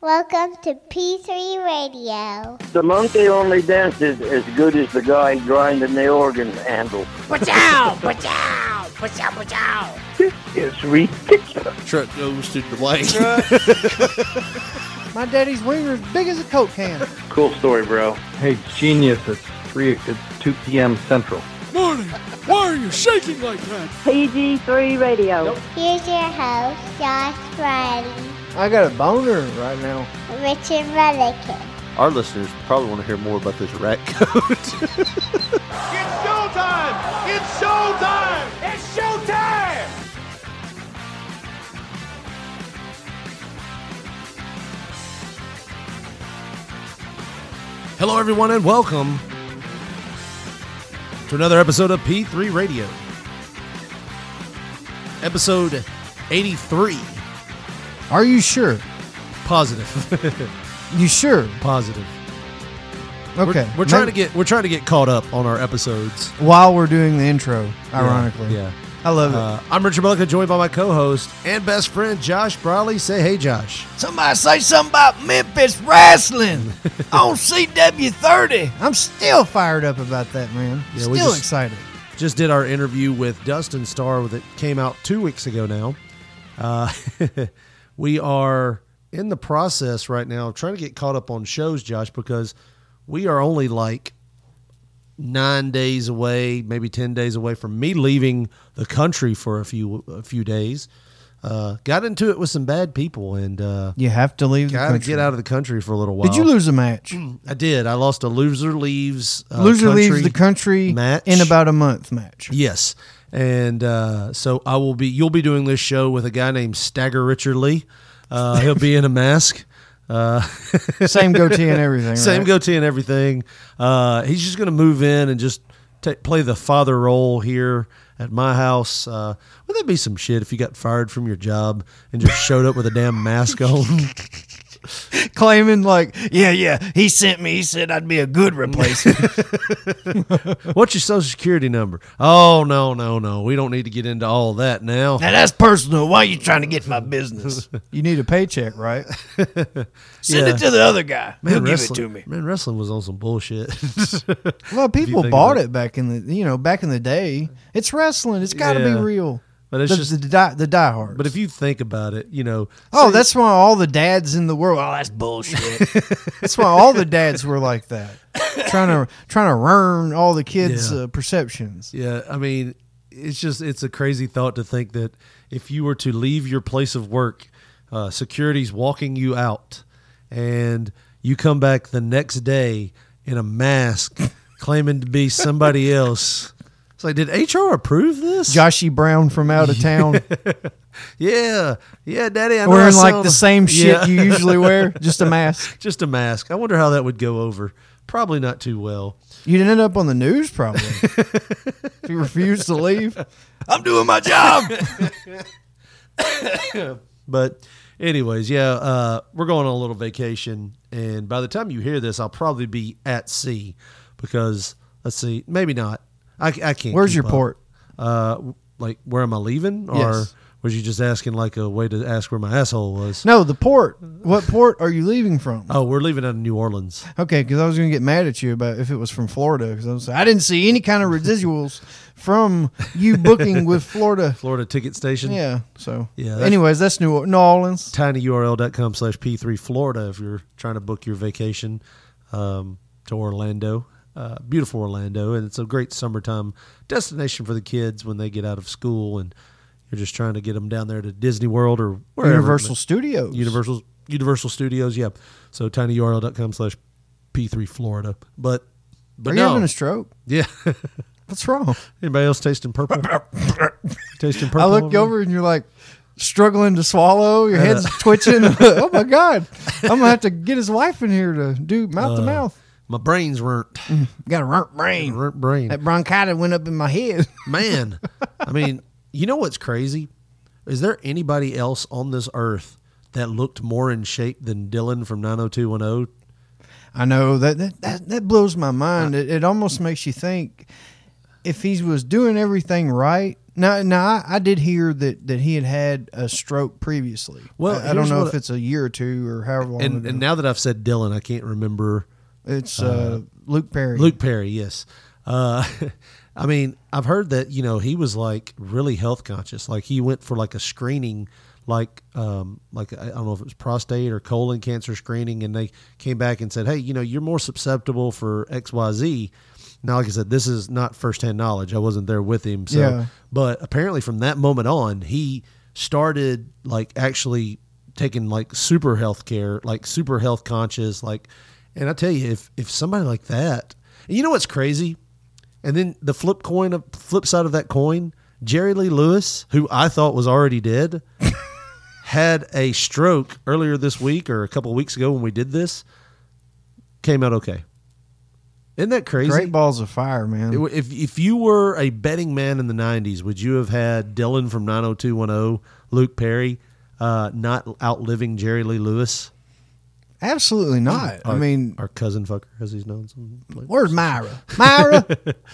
Welcome to P3 Radio. The monkey only dances as good as the guy grinding the organ handle. Pachow! Pachow! Pachow! Pachow! This is ridiculous. Truck goes to the blank. My daddy's wiener is big as a Coke can. Cool story, bro. Hey, genius! It's three. It's two p.m. Central. Morning. Why are you shaking like that? PG3 Radio. Here's your host, Josh Riley, I got a boner right now. Richard Mullican. Our listeners probably want to hear more about this rat coat. It's showtime! It's showtime! It's showtime! Hello, everyone, and welcome to another episode of P3 Radio. Episode 83. Are you sure? Positive. You sure? Positive. Okay. We're, we're trying to get we're trying to get caught up on our episodes. while we're doing the intro. Ironically, Yeah. I love it. Uh, I'm Richard Mullica, joined by my co-host and best friend Josh Brawley. Say hey, Josh. Somebody say something about Memphis wrestling on CW30. I'm still fired up about that, man. Yeah, still we just- excited. Just did our interview with Dustin Starr that came out two weeks ago now. Uh, we are in the process right now of trying to get caught up on shows, Josh, because we are only like nine days away, maybe ten days away from me leaving the country for a few a few days. Uh, got into it with some bad people and uh, You have to leave the got to get out of the country for a little while. Did you lose a match? I did. I lost a loser leaves. Uh, Loser leaves the country match in about a month match. Yes. And uh, so I will be. You'll be doing this show with a guy named Stagger Richard Lee. Uh, he'll be in a mask. Uh, Same goatee and everything. same right? goatee and everything. Uh, he's just going to move in and just ta play the father role here at my house. Uh, would that be some shit if you got fired from your job and just showed up with a damn mask on? Claiming like, yeah, yeah, he sent me. He said I'd be a good replacement. What's your social security number? Oh no, no, no. We don't need to get into all that now. now that's personal. Why are you trying to get my business? you need a paycheck, right? Send Yeah. it to the other guy. He'll give it wrestling, to me. Man, wrestling was on some bullshit. Well, people bought it back in the you know back in the day. It's wrestling. It's got to Yeah. be real. But it's the, just- the, die, the diehards. But if you think about it, you know. oh, that's why all the dads in the world. Oh, that's bullshit. that's why all the dads were like that, trying to trying to ruin all the kids' Yeah. uh, perceptions. yeah. I mean, it's just it's a crazy thought to think that if you were to leave your place of work, uh, security's walking you out, and you come back the next day in a mask, claiming to be somebody else. It's like, did HR approve this? Joshy Brown from out of town Yeah, yeah, Daddy. I know I wearing like sound- the same shit Yeah. you usually wear, just a mask. just a mask. I wonder how that would go over. Probably not too well. You'd end up on the news probably if you refuse to leave. I'm doing my job. But anyways, yeah, uh, we're going on a little vacation, and by the time you hear this, I'll probably be at sea because let's see, maybe not. I, I can't. Where's your up. port? Uh, like where am I leaving, or Yes. was you just asking like a way to ask where my asshole was? No, the port. What port are you leaving from? Oh, we're leaving out of New Orleans. Okay, because I was going to get mad at you about if it was from Florida because I was I didn't see any kind of residuals from you booking with Florida. Florida ticket station. Yeah. So Yeah, that's- Anyways, that's New New Orleans. tinyurl.com slash p3 florida if you're trying to book your vacation um, to orlando uh, beautiful orlando and it's a great summertime destination for the kids when they get out of school and you're just trying to get them down there to disney world or wherever Universal Studios. universal universal studios yeah so tinyurl.com slash p3 florida but but Are you no. having a stroke? yeah What's wrong? anybody else tasting purple tasting purple I look over and you're like struggling to swallow. Your head's twitching. oh my god! I'm gonna have to get his wife in here to do mouth to mouth. My brain's burnt mm-hmm. Got a burnt brain. burnt brain That bronchitis went up in my head. man i mean you know what's crazy is there anybody else on this earth that looked more in shape than dylan from 90210 I know that that, that, that blows my mind. It, it almost makes you think if he was doing everything right, Now, now I, I did hear that, that he had had a stroke previously. Well, I, I don't know if it's a year or two or however long. And and now that I've said Dylan, I can't remember it's uh, Luke Perry. Luke Perry. Yes. Uh, I mean, I've heard that you know he was like really health conscious. Like he went for like a screening, like um, like I don't know if it was prostate or colon cancer screening, and they came back and said, hey, you know, you're more susceptible for X Y Z. Now, like I said, this is not firsthand knowledge. I wasn't there with him, so Yeah. but apparently from that moment on, he started like actually taking like super health care, like super health conscious, like. And I tell you, if if somebody like that, and you know what's crazy, and then the flip coin of flip side of that coin, Jerry Lee Lewis, who I thought was already dead, had a stroke earlier this week or a couple of weeks ago when we did this. Came out okay. Isn't that crazy? Great balls of fire, man. If if you were a betting man in the '90s, would you have had Dylan from 90210, Luke Perry, uh, not outliving Jerry Lee Lewis? Absolutely not. I mean, our cousin fucker, as he's known. Some where's Myra? Myra,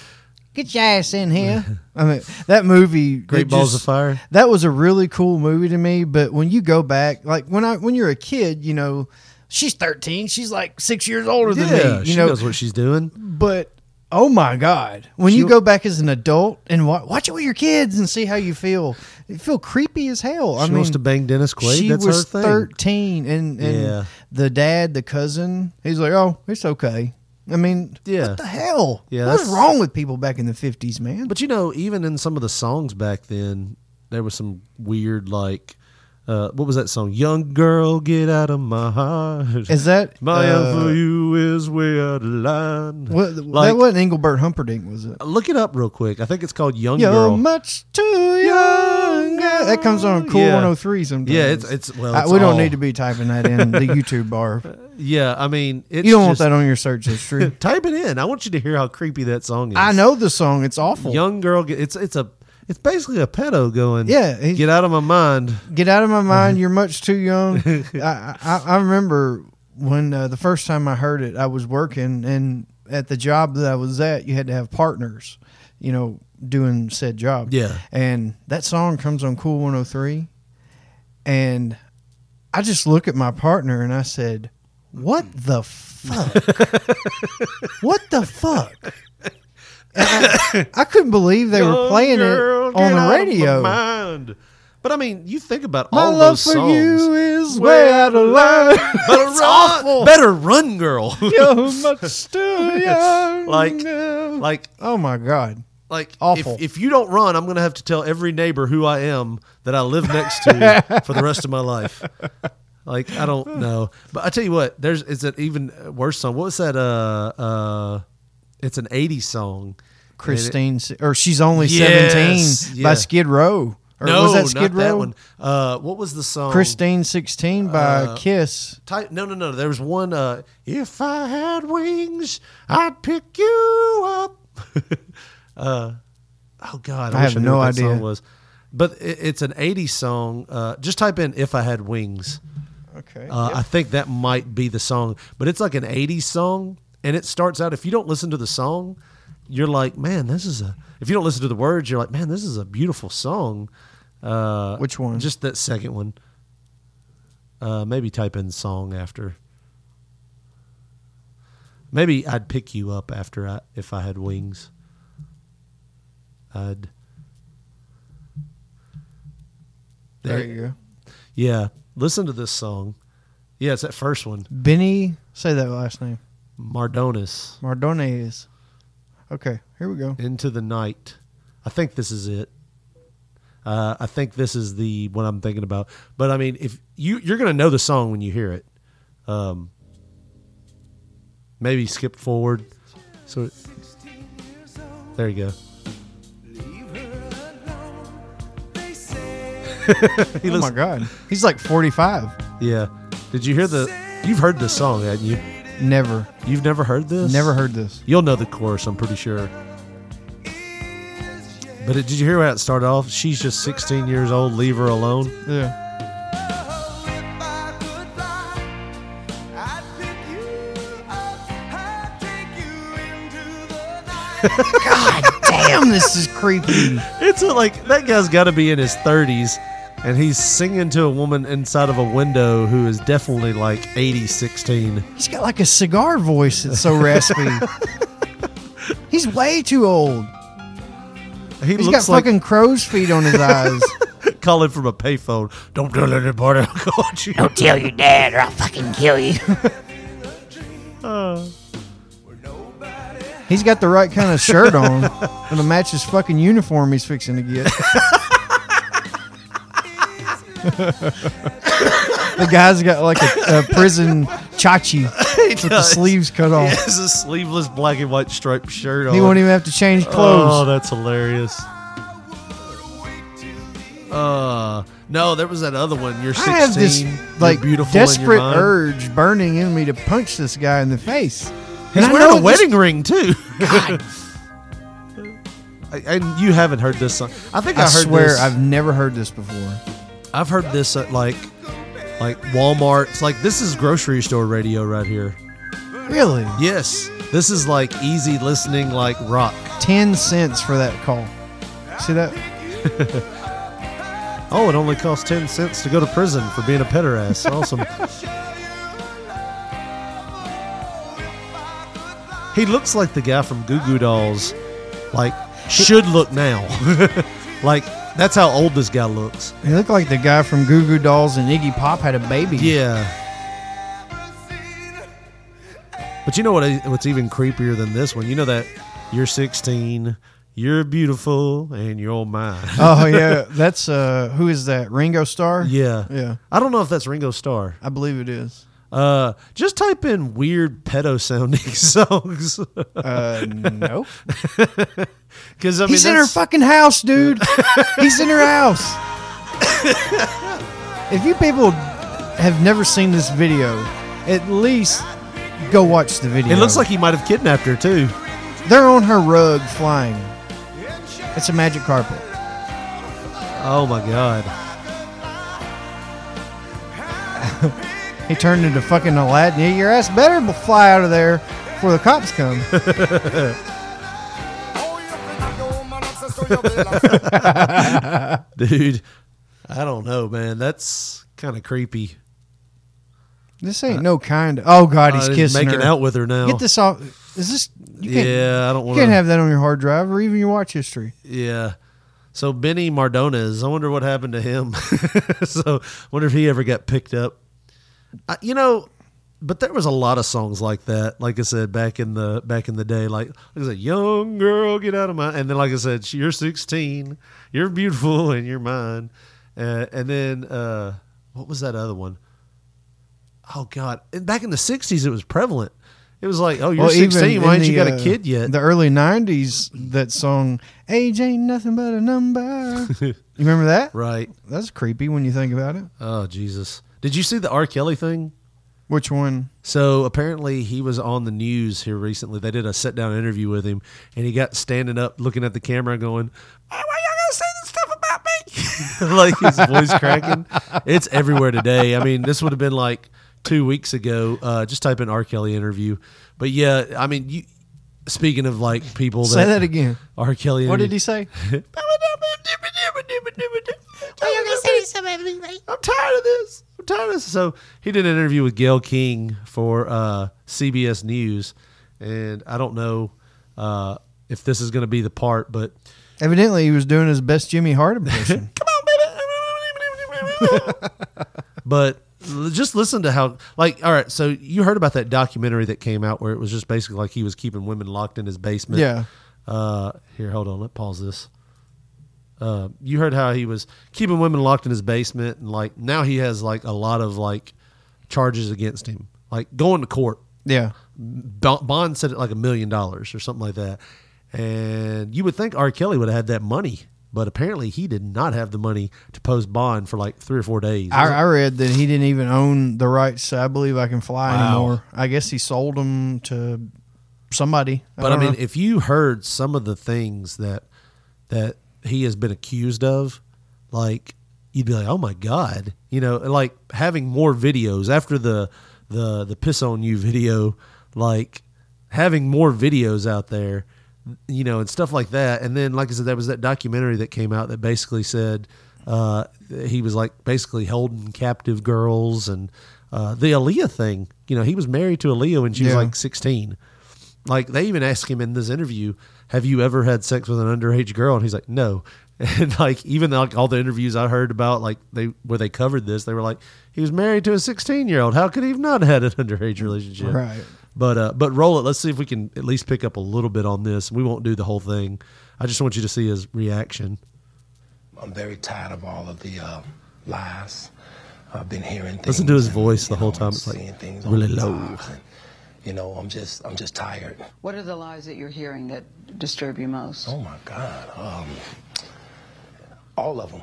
get your ass in here. I mean, that movie, Great Balls just- of Fire. That was a really cool movie to me. But when you go back, like when I when you're a kid, you know, she's 13. She's like six years older than me. You she know, knows what she's doing. but oh my god, when you She'll- go back as an adult and wa- watch it with your kids and see how you feel, you feel creepy as hell. I She mean, wants to bang Dennis Quaid. She That's was her thing. 13, and, and Yeah. the dad, the cousin, he's like, oh, it's okay. I mean, Yeah. what the hell? Yeah, what's wrong with people back in the 50s, man? But you know, even in some of the songs back then, there was some weird like, uh, what was that song? Young girl, get out of my heart. Is that my uh, love for you is way out of line. What, Like- that wasn't Engelbert Humperdinck, was it? Look it up real quick. I think it's called Young Girl. You're Girl. much too young. That comes on Cool Yeah. 103 sometimes. Yeah, it's it's well. Uh, It's we don't need to be typing that in the YouTube bar. Yeah, I mean, it's You don't want that on your search history. Type it in. I want you to hear how creepy that song is. I know the song. It's awful. Young girl. It's it's a it's basically a pedo going. Yeah, get out of my mind. Get out of my mind. You're much too young. I, I, I remember when uh, the first time I heard it, I was working, and at the job that I was at, you had to have partners, you know, doing said job. Yeah. And that song comes on Cool 103, and I just look at my partner and I said, "What the fuck? what the fuck?" I, I couldn't believe they were playing girl, it on the out of my radio. But I mean, you think about My all love those for songs. you is way out of line. Better It's run, awful. Better run, girl. You're much too young. Like- like oh my god, like Awful. If, if you don't run, I'm gonna have to tell every neighbor who I am that I live next to for the rest of my life. Like I don't know, but I tell you what, there's it's an even worse song. What was that? Uh, uh, it's an '80s song. Christine, or she's only Yes, seventeen yeah. by Skid Row. Or no, was that Skid not that one. Uh, what was the song? Christine sixteen by Uh, Kiss. Type, no, no, no. There was one. Uh, if I had wings, I'd pick you up. uh, oh God, I, I have knew no idea. Was, but it, it's an '80s song. Uh, just type in "If I Had Wings." Okay. Uh, I think that might be the song, but it's like an '80s song, and it starts out. If you don't listen to the song, you're like, man, this is a. If you don't listen to the words, you're like, man, this is a beautiful song. Uh, Which one? Just that second one. Uh, maybe type in song after. Maybe I'd pick you up after I if I had wings. I'd. there you go. Yeah, listen to this song. Yeah, it's that first one, Benny, say that last name. Mardonis. Mardones. Okay, here we go. Into the Night. I think this is it. Uh, I think this is the one I'm thinking about. But I mean, if you you're gonna know the song when you hear it. Um, maybe skip forward. So there you go. Oh my god, he's like forty-five. yeah. Did you hear the? You've heard this song, hadn't you? Never, You've never heard this? never heard this. You'll know the chorus, I'm pretty sure. But it, did you hear how it started off? She's just 16 years old. Leave her alone. Yeah. God Damn, this is creepy. It's a, like that guy's got to be in his 30s and he's singing to a woman inside of a window who is definitely like 80, 16. He's got like a cigar voice It's so raspy. He's way too old. He He's got looks like fucking crow's feet on his eyes. calling from a payphone. Don't tell anybody I called you. Don't tell your dad or I'll fucking kill you. He's got the right kind of shirt on and to match his fucking uniform he's fixing to get. the guy's got like a, a prison chachi with the does. sleeves cut off. He has a sleeveless black and white striped shirt on. He won't even have to change clothes. Oh, clothes. that's hilarious. Uh, no, there was that other one. You're 16. I have this you're like beautiful in your desperate mind. urge burning in me to punch this guy in the face. He's And I wearing know a it wedding ring too. I- and you haven't heard this song. I think I, I heard swear this. I've never heard this before. I've heard this at like like Walmart. It's like this is grocery store radio right here. Really? Yes, this is like easy listening, like rock. Ten cents for that call. See that? Oh, it only costs ten cents to go to prison for being a pederast. Awesome. he looks like the guy from Goo Goo Dolls. Like should look now. like that's how old this guy looks. He looked like the guy from Goo Goo Dolls and Iggy Pop had a baby. Yeah. But you know what? What's even creepier than this one? You know that you're 16, you're beautiful, and you're mine. Oh yeah, that's uh who is that? Ringo Starr? yeah. Yeah. I don't know if that's Ringo Starr. I believe it is. Uh, just type in weird pedo sounding songs. Uh nope. Because I mean, He's in her that's- fucking house, dude. He's in her house. if you people have never seen this video, at least go watch the video. it looks like he might have kidnapped her too. they're on her rug flying. It's a magic carpet. Oh my god. He turned into fucking Aladdin. Yeah, your ass better fly out of there before the cops come. Dude, I don't know, man. That's kind of creepy. This ain't no kind of. Oh God, he's Uh, kissing making her. out with her now. Get this off. Is this? You yeah, I don't You can't have that on your hard drive or even your watch history. Yeah. So Benny Mardones, I wonder what happened to him. so wonder if he ever got picked up. I, you know, but there was a lot of songs like that. Like I said, back in the back in the day, like, like I said, young girl, get out of my. And then, like I said, you're 16, you're beautiful, and you're mine. Uh, and then, uh, what was that other one? Oh God! And back in the 60s, it was prevalent. It was like, oh, you're Well, 16. Why in ain't you got a uh, kid yet? The early '90s, that song "Age Ain't Nothing But a Number." you remember that? right. That's creepy when you think about it. Oh Jesus! Did you see the R. Kelly thing? Which one? So apparently he was on the news here recently. They did a sit down interview with him, and he got standing up, looking at the camera, going, "Hey, "Why y'all gonna say this stuff about me?" like his voice cracking. It's everywhere today. I mean, this would have been like two weeks ago. Uh, just type in R. Kelly interview. But yeah, I mean, you. Speaking of like people that Say that again. R. Kelly. What did he say? I'm tired of this. I'm tired of this. So he did an interview with Gayle King for uh, CBS News, and I don't know uh, if this is going to be the part, but Evidently, he was doing his best Jimmy Hart impression. Come on, baby. but just listen to how like all right. So you heard about that documentary that came out where it was just basically like he was keeping women locked in his basement. Yeah. Uh, here, hold on. Let pause this. Uh, you heard how he was keeping women locked in his basement, and like now he has like a lot of like charges against him, like going to court. yeah. Bond said it like a million dollars or something like that, and you would think R. Kelly would have had that money, but apparently he did not have the money to post bond for like three or four days. I, I read that he didn't even own the rights. to I believe I can fly Wow. anymore. I guess he sold them to somebody. But I, mean, know. if you heard some of the things that that he has been accused of, like you'd be like, "Oh my god!" You know, like having more videos after the the the piss on you video, like having more videos out there you know, and stuff like that. And then, like I said, there was that documentary that came out that basically said uh, he was like basically holding captive girls and uh, the Aaliyah thing. You know, he was married to Aaliyah when she was like 16. Like they even asked him in this interview, "Have you ever had sex with an underage girl?" And he's like, "No." And like even like all the interviews I heard about, like they where they covered this, they were like, "He was married to a 16 year old. How could he have not had an underage relationship?" Right. But uh, but roll it. Let's see if we can at least pick up a little bit on this. We won't do the whole thing. I just want you to see his reaction. I'm very tired of all of the uh, lies. I've been hearing things. Listen to his and, voice the whole know, time. It's like really low. and, you know, I'm just, I'm just tired. What are the lies that you're hearing that disturb you most? Oh my God. Um, all of them.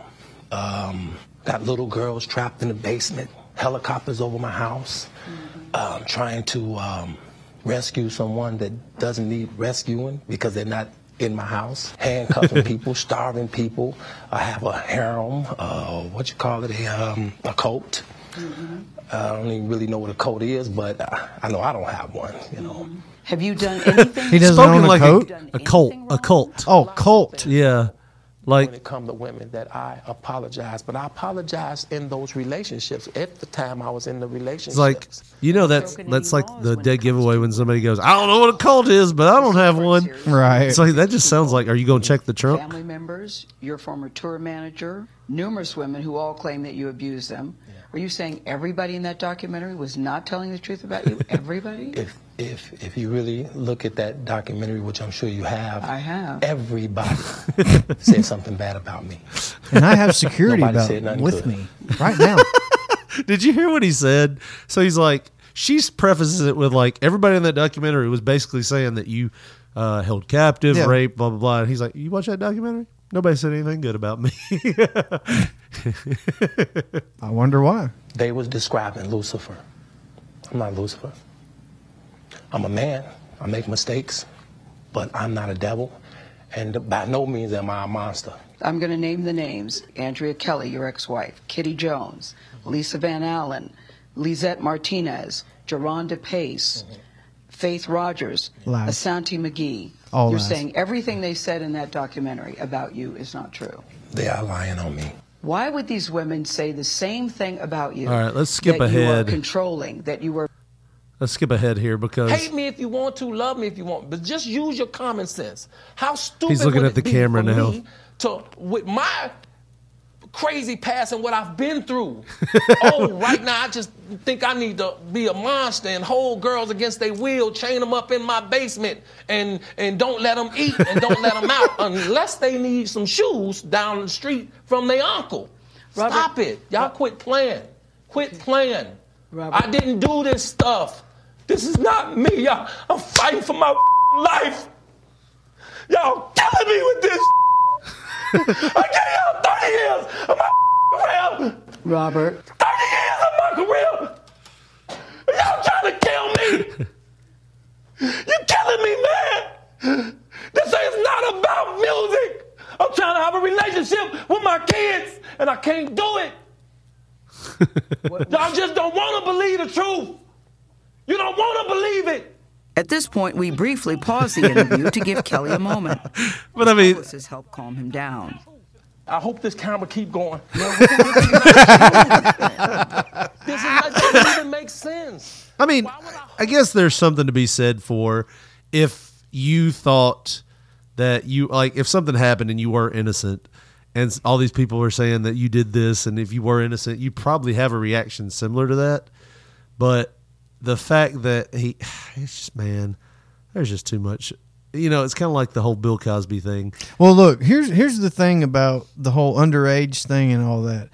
Um, got little girls trapped in the basement, helicopters over my house, um, trying to um, rescue someone that doesn't need rescuing because they're not in my house, handcuffing people, starving people. I have a harem, uh, what you call it, a, um, a cult. I don't even really know what a cult is, but I, I know I don't have one, you know. Have you done anything? He doesn't Spoken own a like coat? a, a cult. A cult. Oh, cult. Yeah. Like when it comes to women that I apologize, but I apologize in those relationships. At the time I was in the relationships. it's like you know that's that's like the dead giveaway when somebody goes, I don't know what a cult is, but I don't have one. Right. It's like that just sounds like. Are you going to check the trunk? Family members, your former tour manager, numerous women who all claim that you abused them. Are you saying everybody in that documentary was not telling the truth about you? Everybody? if if if you really look at that documentary, which I'm sure you have, I have. everybody said something bad about me. And I have security about said with good. me right now. Did you hear what he said? So he's like, she prefaces it with like, everybody in that documentary was basically saying that you uh, held captive, Yeah. raped, blah blah blah. And he's like, you watch that documentary? Nobody said anything good about me. I wonder why. They was describing Lucifer. I'm not Lucifer. I'm a man. I make mistakes, but I'm not a devil, and by no means am I a monster. I'm going to name the names Andrea Kelly, your ex wife, Kitty Jones, Lisa Van Allen, Lisette Martinez, Jerhonda Pace, Faith Rogers, Lies. Asante McGee. All You're lies. saying everything they said in that documentary about you is not true. They are lying on me. Why would these women say the same thing about you? All right, let's skip that You ahead. were controlling, that you were Let's skip ahead here because Hate me if you want to, love me if you want, but just use your common sense. How stupid He's looking would at the camera for now. me to with my crazy past and what I've been through. oh, right now I just think I need to be a monster and hold girls against their will, chain them up in my basement, and and don't let them eat and don't let them out unless they need some shoes down the street from their uncle. Stop it, y'all! Quit playing. Quit playing. I didn't do this stuff. This is not me. Y'all, I'm fighting for my life. Y'all killing me with this. I gave y'all 30 years of my career. Robert. 30 years of my career. Y'all trying to kill me. You killing me, man. This is not about music. I'm trying to have a relationship with my kids, and I can't do it. Y'all just don't want to believe the truth. You don't want to believe it. At this point, we briefly pause the interview to give Kelly a moment. But I mean, Publicists help calm him down. I hope this camera keep going. this is not, doesn't even make sense. I mean, I guess there's something to be said for if you thought that you like if something happened and you were innocent and all these people were saying that you did this and if you were innocent you probably have a reaction similar to that but the fact that he it's just man there's just too much you know it's kind of like the whole bill cosby thing Well, look, here's here's the thing about the whole underage thing and all that.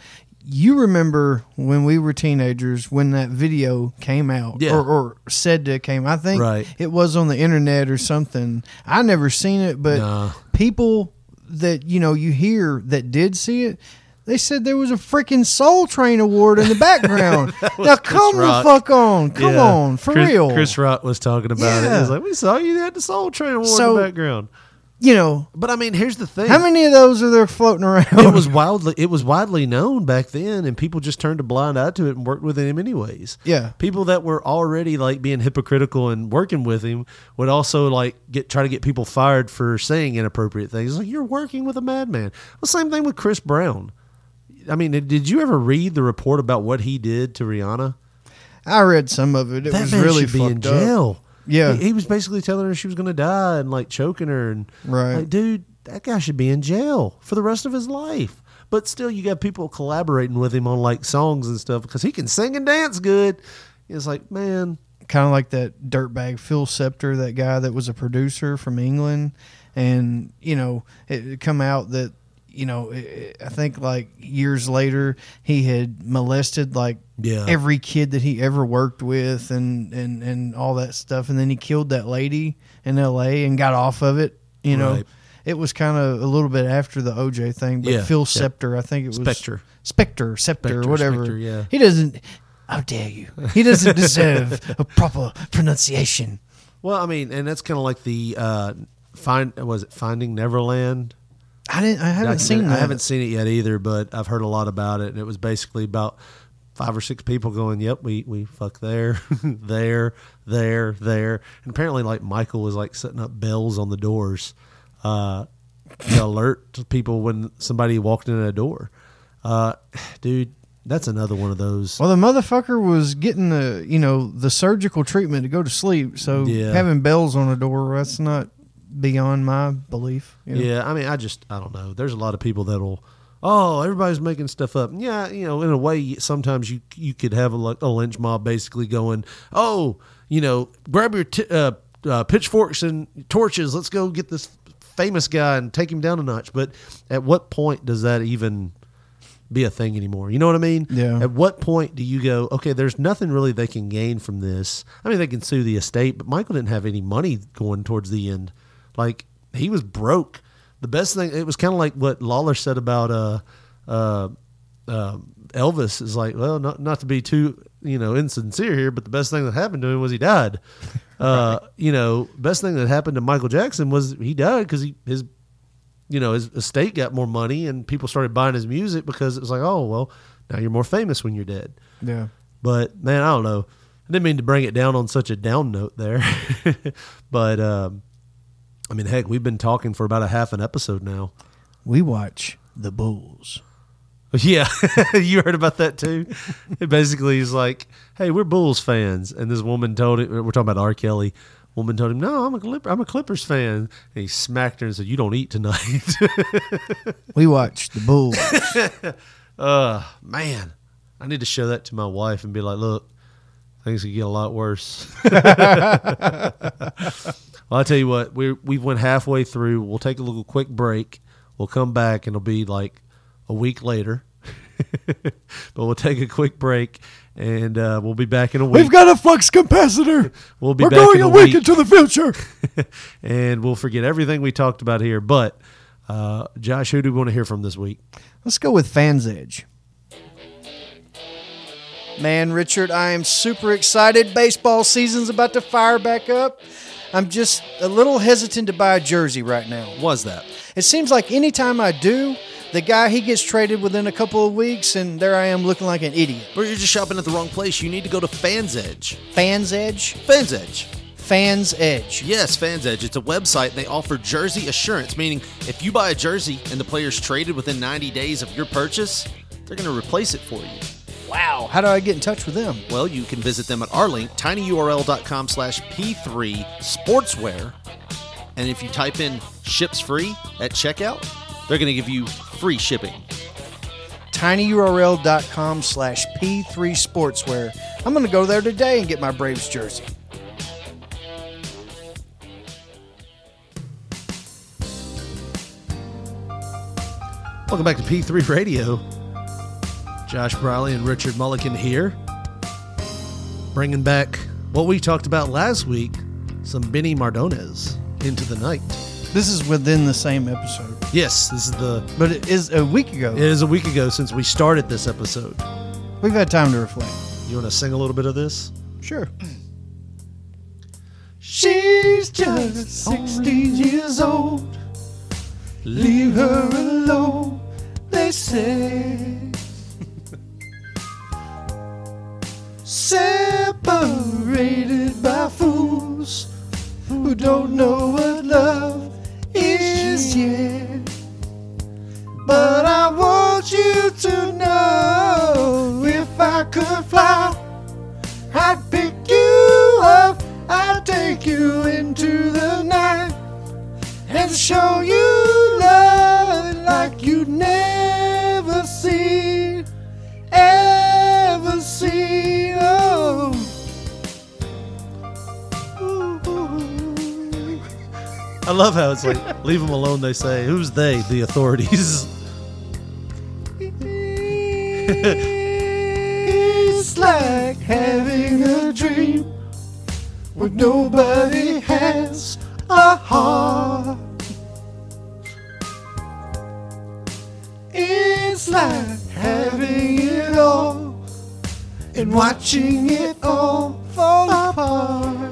You remember when we were teenagers when that video came out Yeah. or, or said that it came. I think Right. it was on the internet or something. I never seen it, but Nah. people that you know you hear that did see it. They said there was a freaking Soul Train award in the background. now come the Rock. fuck on, come Yeah. on, for Chris, real. Chris Rock was talking about it. Yeah. He's like, we saw you at the Soul Train Award in the background. you know, But I mean, here's the thing. how many of those are there floating around? it was wildly it was widely known back then and people just turned a blind eye to it and worked with him anyways Yeah. people that were already like being hypocritical and working with him would also like get try to get people fired for saying inappropriate things like you're working with a madman the same thing with chris brown i mean did you ever read the report about what he did to rihanna I read some of it. It that was man really should be in fucked up. jail Yeah. he, he was basically telling her she was going to die and like choking her and Right. like dude that guy should be in jail for the rest of his life but still you got people collaborating with him on like songs and stuff because he can sing and dance good it's like man kind of like that dirtbag Phil Scepter, that guy that was a producer from England, and you know it come out that you know I think like years later he had molested like Yeah. every kid that he ever worked with and and and all that stuff, and then he killed that lady in L.A. and got off of it. You know. Right. It was kind of a little bit after the OJ thing, but Yeah, Phil yeah. Scepter, I think it was Spector. Spector, Scepter, Spector, whatever. Spector, yeah. He doesn't. How dare you? He doesn't deserve a proper pronunciation. well i mean and that's kind of like the uh find was it finding neverland I didn't. I haven't seen documentary. that. I haven't seen it yet either, but I've heard a lot about it, and it was basically about five or six people going, "Yep, we we fuck there, there, there, there," and apparently, like Michael was like setting up bells on the doors uh, to alert people when somebody walked in a door. Uh, dude, that's another one of those. Well, the motherfucker was getting the you know the surgical treatment to go to sleep. So Yeah. having bells on the door that's not beyond my belief. you know. Yeah, I mean, I just I don't know. There's a lot of people that'll. Oh, everybody's making stuff up. Yeah, you know, in a way, sometimes you you could have a, like, a lynch mob basically going, oh, you know, grab your t- uh, uh, pitchforks and torches. Let's go get this famous guy and take him down a notch. But at what point does that even be a thing anymore? You know what I mean? Yeah. At what point do you go, okay, there's nothing really they can gain from this? I mean, they can sue the estate, but Michael didn't have any money going towards the end. Like he was broke. The best thing it was kind of like what Lawler said about uh uh, uh Elvis is like, well, not not to be too you know insincere here, but the best thing that happened to him was he died. Uh, you know, best thing that happened to Michael Jackson was he died because he his you know his estate got more money and people started buying his music because it was like, oh well, now you're more famous when you're dead. Yeah. But man, I don't know. I didn't mean to bring it down on such a down note there. but um, I mean, heck, we've been talking for about a half an episode now. We watch the Bulls. Yeah, you heard about that too. It basically is like, "Hey, we're Bulls fans," and this woman told it. We're talking about R. Kelly. Woman told him, "No, I'm a Clipper, I'm a Clippers fan." And he smacked her and said, "You don't eat tonight." We watch the Bulls. uh man, I need to show that to my wife and be like, "Look, things could get a lot worse." Well, I tell you what, we we went halfway through. We'll take a little quick break. We'll come back and it'll be like a week later. but we'll take a quick break and uh, we'll be back in a week. We've got a flux capacitor. We'll be We're back going in a a week week. into the future. and we'll forget everything we talked about here. But uh, Josh, who do we want to hear from this week? Let's go with Fans Edge. Man, Richard, I am super excited. Baseball season's about to fire back up. I'm just a little hesitant to buy a jersey right now. Was that? It seems like anytime I do, the guy he gets traded within a couple of weeks, and there I am looking like an idiot. But you're just shopping at the wrong place. You need to go to Fans Edge. Fans Edge? Fans Edge. Fans Edge. Yes, Fans Edge. It's a website they offer jersey assurance, meaning if you buy a jersey and the player's traded within 90 days of your purchase, they're going to replace it for you. Wow. How do I get in touch with them? Well, you can visit them at our link, tinyurl.com slash p3 sportswear. And if you type in ships free at checkout, they're going to give you free shipping. tinyurl.com slash p3 sportswear. I'm going to go there today and get my Braves jersey. Welcome back to P3 Radio. Josh Briley and Richard Mulligan here. Bringing back what we talked about last week some Benny Mardones into the night. This is within the same episode. Yes, this is the. But it is a week ago. It is a week ago since we started this episode. We've had time to reflect. You want to sing a little bit of this? Sure. She's just 16 years old. Leave her alone, they say. Separated by fools who don't know what love is yet. But I want you to know if I could fly, I'd pick you up, I'd take you into the night and show you love like you'd never seen, I love how it's like, leave them alone, they say. Who's they? The authorities. It's like having a dream where nobody has a heart. It's like having it all and watching it all fall apart.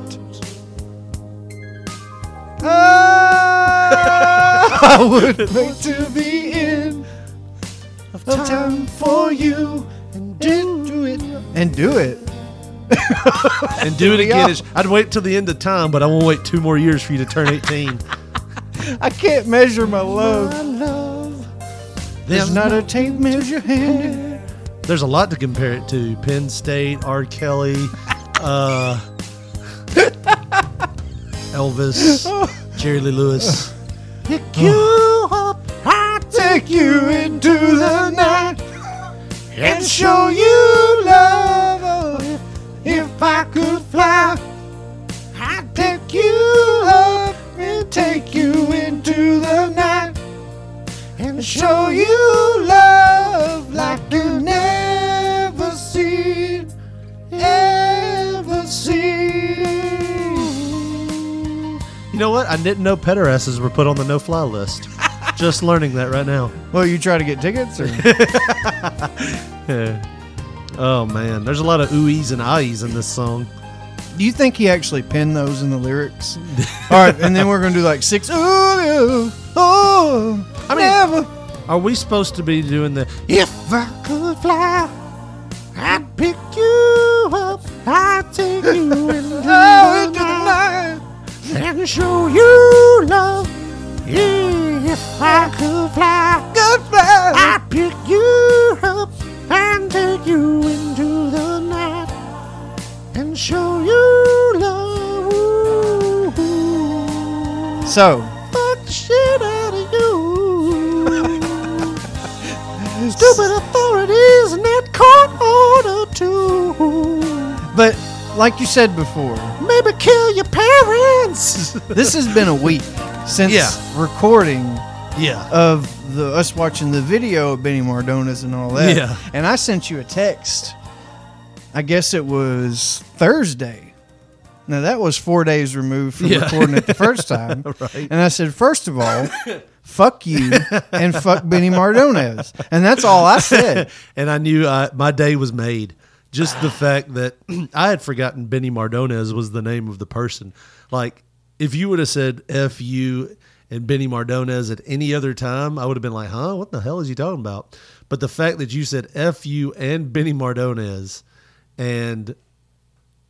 I would wait to be in of time for you and do it and do it. and do it again. is- I'd wait till the end of time, but I won't wait two more years for you to turn 18. I can't measure my love. There's not a tape measure handy. There's a lot to compare it to. Penn State, R. Kelly, uh, Elvis, Jerry Lee Lewis. Pick you up, I take you into the night and show you love. Oh, if, if I could fly, I'd pick you up and take you into the night and show you love like you You know what? I didn't know pederasses were put on the no-fly list. Just learning that right now. Well, you try to get tickets, or Yeah. Oh man, there's a lot of oohies and ahies in this song. do you think he actually penned those in the lyrics? All right, and then we're gonna do like six. Ooh, oh, I mean, never. Are we supposed to be doing the? If I could fly, I'd pick you up. I'd take you into the night and show you love. Yeah, If I could fly, could fly, I'd pick you up and take you into the night and show you love. So, fuck the shit out of you. Stupid authorities and that court order too. But like you said before, maybe kill your parents. this has been a week since Yeah. recording Yeah. of the us watching the video of Benny Mardones and all that. Yeah. And I sent you a text. I guess it was Thursday. Now that was four days removed from Yeah. recording it the first time. Right. And I said, first of all, fuck you and fuck Benny Mardones. And that's all I said. and I knew uh, my day was made. Just the fact that I had forgotten Benny Mardones was the name of the person. Like, if you would have said F you and Benny Mardones at any other time, I would have been like, huh? What the hell is he talking about? But the fact that you said F you and Benny Mardones and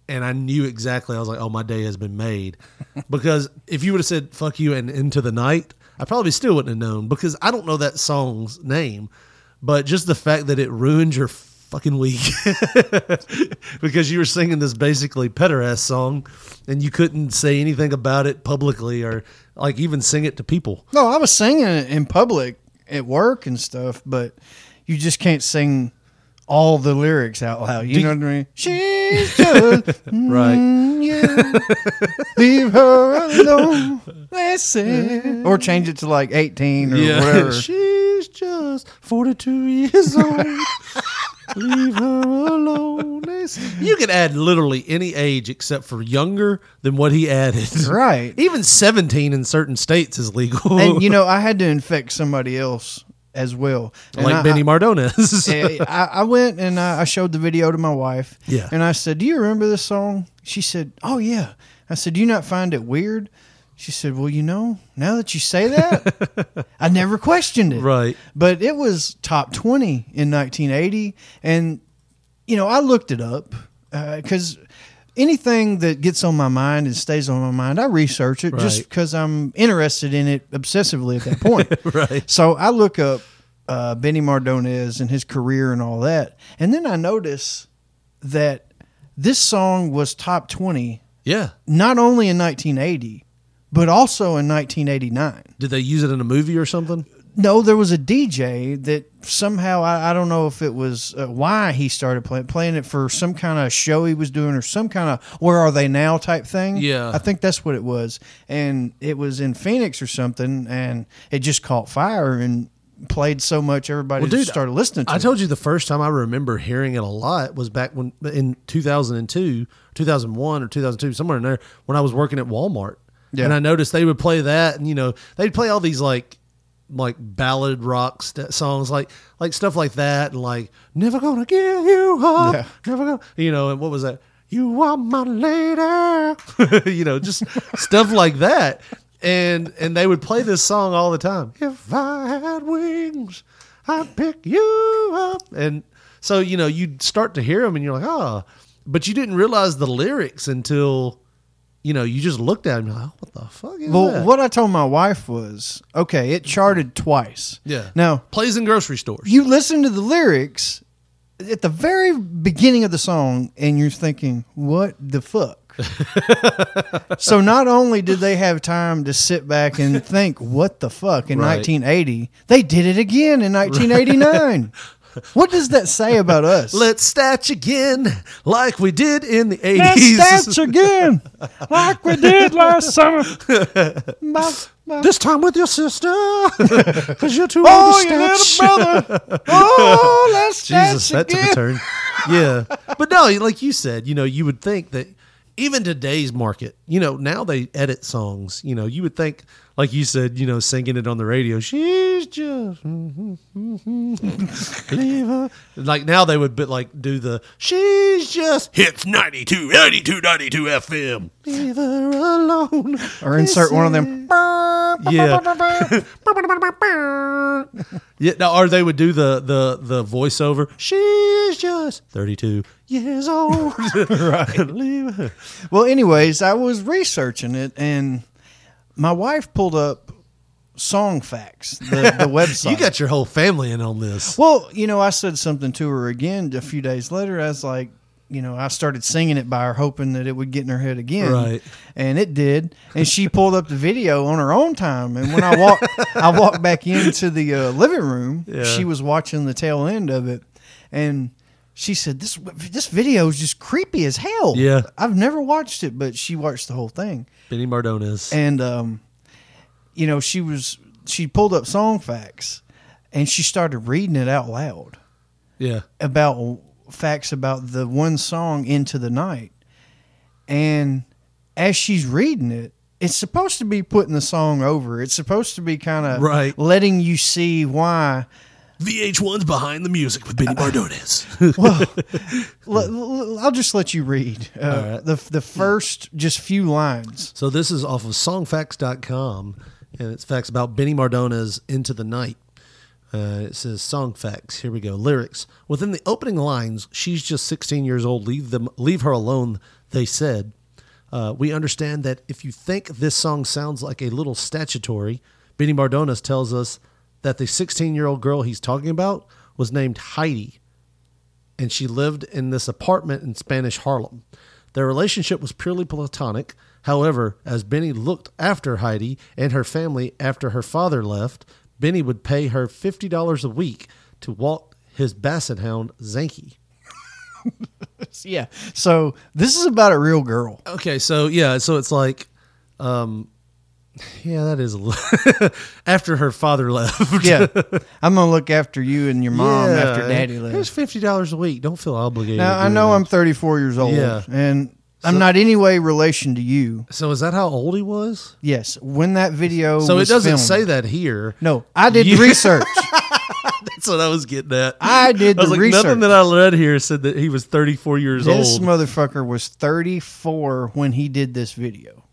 and I knew exactly. I was like, "Oh, my day has been made," because if you would have said "fuck you" and "into the night," I probably still wouldn't have known because I don't know that song's name. But just the fact that it ruined your fucking week because you were singing this basically pederast song and you couldn't say anything about it publicly or like even sing it to people. No, I was singing it in public at work and stuff, but you just can't sing all the lyrics out loud. You Do know you- what I mean? She's just Right. mm. Leave her alone. Listen, or change it to like eighteen or whatever. She's just 42 years old. Leave her alone. You could add literally any age except for younger than what he added. Right. Even 17 in certain states is legal. and you know, I had to infect somebody else as well, And like I- Benny Mardones. Eh, I, I went and I, I showed the video to my wife. Yeah. And I said, Do you remember this song? She said, Oh, yeah. I said, Do you not find it weird She said, "Well, you know, now that you say that, I never questioned it." Right. But it was top 20 in 1980 and you know, I looked it up cuz anything that gets on my mind and stays on my mind, I research it just because I'm interested in it obsessively at that point. Right. So I look up uh, Benny Mardones and his career and all that, and then I notice that this song was top 20 Yeah. not only in 1980 but also in 1989. Did they use it in a movie or something? No, there was a DJ that somehow I, I don't know if it was uh, why he started playing playing it for some kind of show he was doing or some kind of where are they now type thing. Yeah. I think that's what it was, and it was in Phoenix or something, and it just caught fire and played so much everybody Well, dude, just started listening to. I it. told you the first time I remember hearing it a lot was back when in 2002, 2001 or 2002, somewhere in there when I was working at Walmart. Yeah. And I noticed they would play that and you know, they'd play all these like like ballad rock st- songs like like stuff like that and like never gonna give you up Yeah. never gonna you know and what was that? You are my lady. You know just stuff like that. And and they would play this song all the time. If i had wings i'd pick you up. And so you know you'd start to hear them and you're like oh but you didn't realize the lyrics until you know you just looked at them like what the fuck is that? Well, that? what I told my wife was okay. It charted twice. yeah Now plays in grocery stores you listen to the lyrics at the very beginning of the song and you're thinking what the fuck so not only did they have time to sit back and think what the fuck in Right. 1980 they did it again in 1989 what does that say about us Let's statch again like we did in the 80s. Let's dance again like we did last summer My- my- This time with your sister. Because you're too Oh, old to oh, you little statch. brother. Oh, let's Jesus, dance that took a turn. Yeah. But no, like you said, you know, you would think that even today's market, you know, now they edit songs. You know, you would think, like you said, you know, singing it on the radio, she's just leave her. Like now they would be like do the she's just Hits 92, 92, 92 FM. leave her alone. or insert one of them Yeah. yeah, no, or they would do the the the voiceover. She's just thirty two years old. right. Leave her. Well, anyways, I was researching it, and my wife pulled up Song Facts, the, the website. You got your whole family in on this. well, you know, I said something to her again a few days later. I was like, you know, I started singing it by her, hoping that it would get in her head again. Right. And it did. And she pulled up the video on her own time. And when I walked, I walked back into the uh, living room. Yeah. She was watching the tail end of it, and she said, "This this video is just creepy as hell." Yeah. I've never watched it, but she watched the whole thing. Benny Mardones. And um, you know, she was she pulled up song facts, and she started reading it out loud yeah. about facts about the one song into the night and as she's reading it it's supposed to be putting the song over it's supposed to be kind of Right. letting you see why VH1's behind the music with Benny Mardones. well l- l- i'll just let you read uh, right. the, the first just few lines So this is off of songfacts.com and it's facts about Benny Mardones Into the Night. Uh, it says song facts. Here we go. Lyrics. Within the opening lines, she's just 16 years old. Leave them leave her alone, they said. Uh, we understand that if you think this song sounds like a little statutory, Benny Mardones tells us that the 16 year old girl he's talking about was named Heidi and she lived in this apartment in Spanish Harlem. Their relationship was purely platonic. However, as Benny looked after Heidi and her family after her father left, Benny would pay her $50 a week to walk his basset hound, Zanky. yeah so this is about a real girl Okay, so yeah, so it's like, um, yeah, that is a little after her father left. yeah i'm gonna look after you and your mom Yeah, after daddy left Here's fifty dollars a week. Don't feel obligated. now to i do know that. i'm 34 years old Yeah. and i'm So- not any way relation to you So is that how old he was? yes when that video So it was doesn't filmed- say that here. no i did You- research That's what I was getting at. I did I was the like, research. nothing that I read here said that he was 34 years old. This old. motherfucker was 34 when he did this video.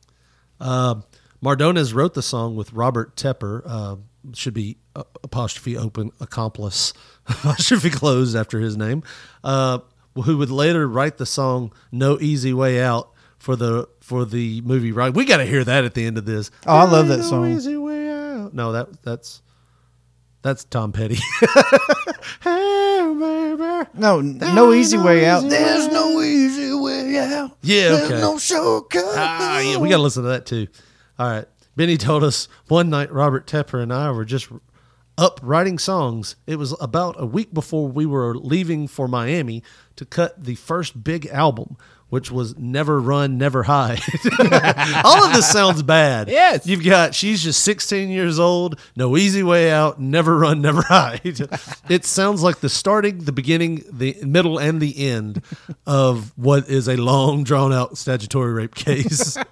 Uh, Mardones wrote the song with Robert Tepper. Uh, should be uh, apostrophe open accomplice apostrophe closed after his name. Uh, who would later write the song "No Easy Way Out" for the for the movie. Right, we got to hear that at the end of this. Oh, I love that No song. Easy way out. No, that that's that's Tom Petty. hey, baby. No, no easy way out. easy There's no easy way out. Yeah, There's okay. no shortcut. Ah, yeah, we got to listen to that too. All right. Benny told us one night Robert Tepper and I were just up writing songs. It was about a week before we were leaving for Miami to cut the first big album, which was Never Run, Never Hide. All of this sounds bad. Yes. You've got She's Just 16 Years Old, No Easy Way Out, Never Run, Never Hide. it sounds like the starting, the beginning, the middle, and the end of what is a long, drawn out statutory rape case.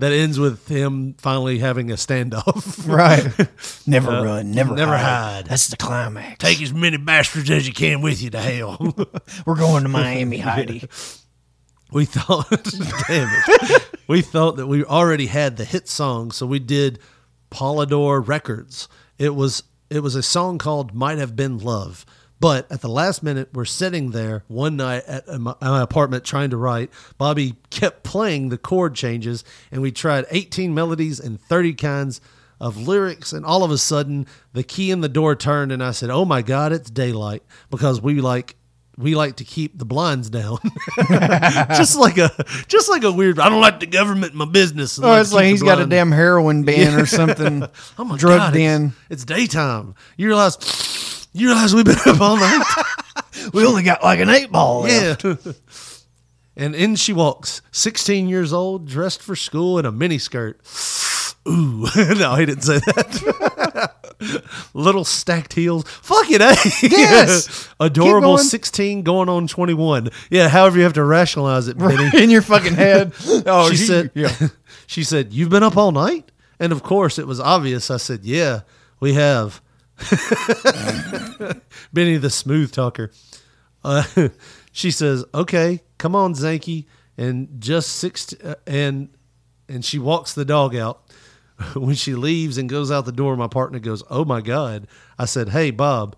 That ends with him finally having a standoff. Right. Never Uh, run, never, never hide. That's the climax. Take as many bastards as you can with you to hell. We're going to Miami, Heidi. we thought, damn it, we thought that we already had the hit song, so we did Polydor Records. It was it was a song called "Might Have Been Love." But at the last minute, we're sitting there one night at my, at my apartment trying to write. Bobby kept playing the chord changes, and we tried 18 melodies and 30 kinds of lyrics. And all of a sudden, the key in the door turned, and I said, "Oh my God, it's daylight!" Because we like we like to keep the blinds down, just like a just like a weird. I don't like the government in my business. Oh, like it's like he's got a damn heroin ban or something. oh my drugged God, it's- in. It's, daytime. You realize you realize we've been up all night. We only got like an eight ball yeah. left. and in she walks, sixteen years old, dressed for school in a mini skirt. Ooh, no, he didn't say that. Little stacked heels. Fuck it, eh? Yes. Adorable going. 16 going on 21. Yeah, however you have to rationalize it, Benny. in your fucking head. Oh, she he- said, yeah. she said, you've been up all night? And of course it was obvious. I said, yeah, we have. Benny the smooth talker. Uh, she says, okay, come on, Zanky. And just six, uh, and, and she walks the dog out. When she leaves and goes out the door, my partner goes, oh my God. I said, hey, Bob,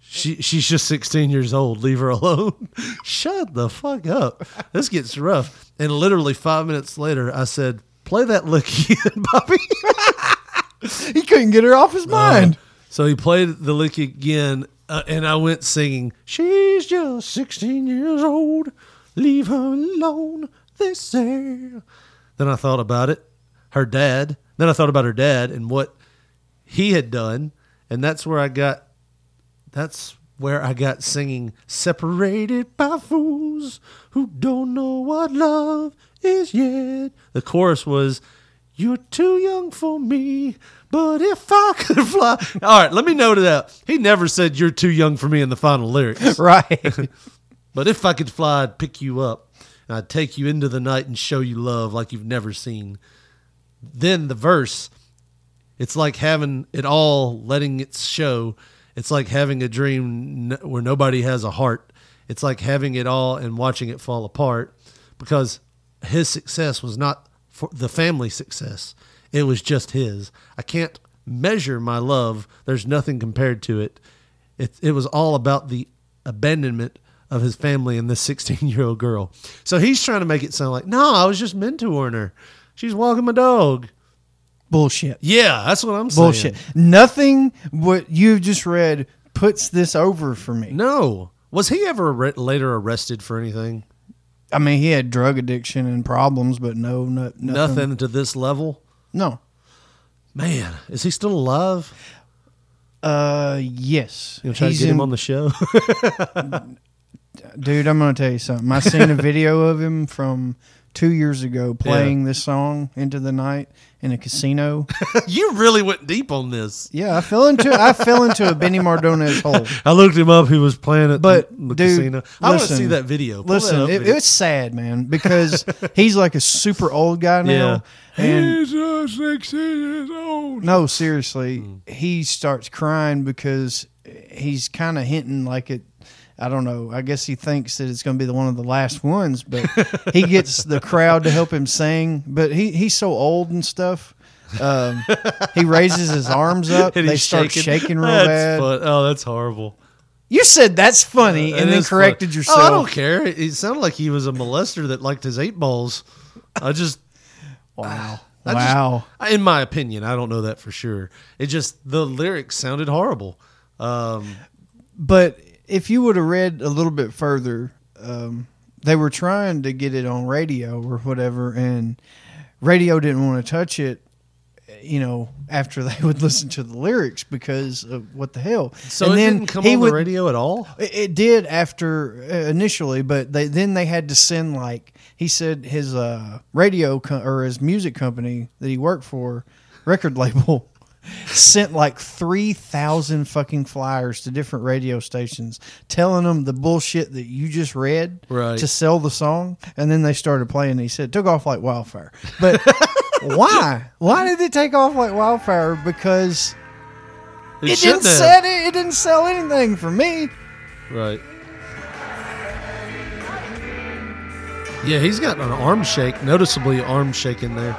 she she's just 16 years old. Leave her alone. Shut the fuck up. This gets rough. And literally five minutes later, I said, "Play that lick again, Bobby." he couldn't get her off his mind. So he played the lick again, uh, and I went singing, "She's just 16 years old. Leave her alone." They say. Then I thought about it. Her dad. Then I thought about her dad and what he had done, and that's where I got that's where I got singing Separated by Fools Who Don't Know What Love Is Yet. The chorus was You're too young for me, but if I could fly. All right, let me note it out. He never said you're too young for me in the final lyrics. Right. but if I could fly, I'd pick you up and I'd take you into the night and show you love like you've never seen. Then the verse, it's like having it all, letting it show. It's like having a dream where nobody has a heart. It's like having it all and watching it fall apart because his success was not for the family success. It was just his. I can't measure my love. There's nothing compared to it. It, it was all about the abandonment of his family and this 16 year old girl. So he's trying to make it sound like, no, I was just mentoring her. She's walking my dog. Bullshit. Yeah, that's what I'm saying. Bullshit. Nothing what you've just read puts this over for me. No. Was he ever arre- later arrested for anything? I mean, he had drug addiction and problems, but no, no nothing. Nothing to this level? No. Man, is he still alive? Uh, yes. You gonna try to He's get him in- on the show? Dude, I'm going to tell you something. I seen a video of him from two years ago playing this song into the night in a casino. you really went deep on this. Yeah, I fell into I fell into a Benny Mardones hole. I looked him up. He was playing at But the, the dude, casino. I want to listen, see that video. Pull Listen, that up, it, video. it's sad, man, because he's like a super old guy now. And He's just 16 years old. no, seriously, hmm. he starts crying because he's kind of hinting like it. I don't know. I guess he thinks that it's going to be the one of the last ones, but he gets the crowd to help him sing. But he he's so old and stuff Um, he raises his arms up. They start shaking, real That's bad. fun- Oh, that's horrible. You said that's funny, It and then is fun. corrected yourself. Oh, I don't care. It, it sounded like he was a molester that liked his eight balls. I just wow, I just- wow. in my opinion, I don't know that for sure. It just the lyrics sounded horrible. Um, But if you would have read a little bit further, um, they were trying to get it on radio or whatever, and radio didn't want to touch it. You know, after they would listen to the lyrics because of what the hell. so and it then didn't come he on would, the radio at all. It, it did after uh, initially, but they then they had to send like he said his uh, radio co- or his music company that he worked for, record label, sent like three thousand fucking flyers to different radio stations telling them the bullshit that you just read Right. to sell the song, and then they started playing. He said it took off like wildfire, but. Why? Why did it take off like wildfire? Because It it, didn't sell it. It didn't sell anything for me. Right. Yeah, he's got an arm shake, noticeably arm shake in there.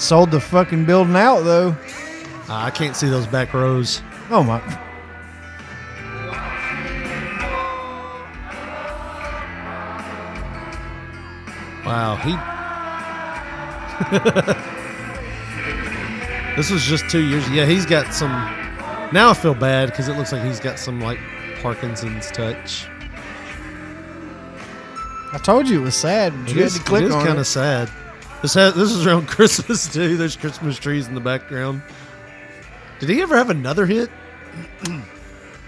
Sold the fucking building out though. Ah, I can't see those back rows. Oh my! Wow, he. this was just two years. Yeah, he's got some. Now I feel bad because it looks like he's got some like Parkinson's touch. I told you it was sad. But It you is, had to click it is on kind of sad. This has, this is around Christmas too. There's Christmas trees in the background. Did he ever have another hit?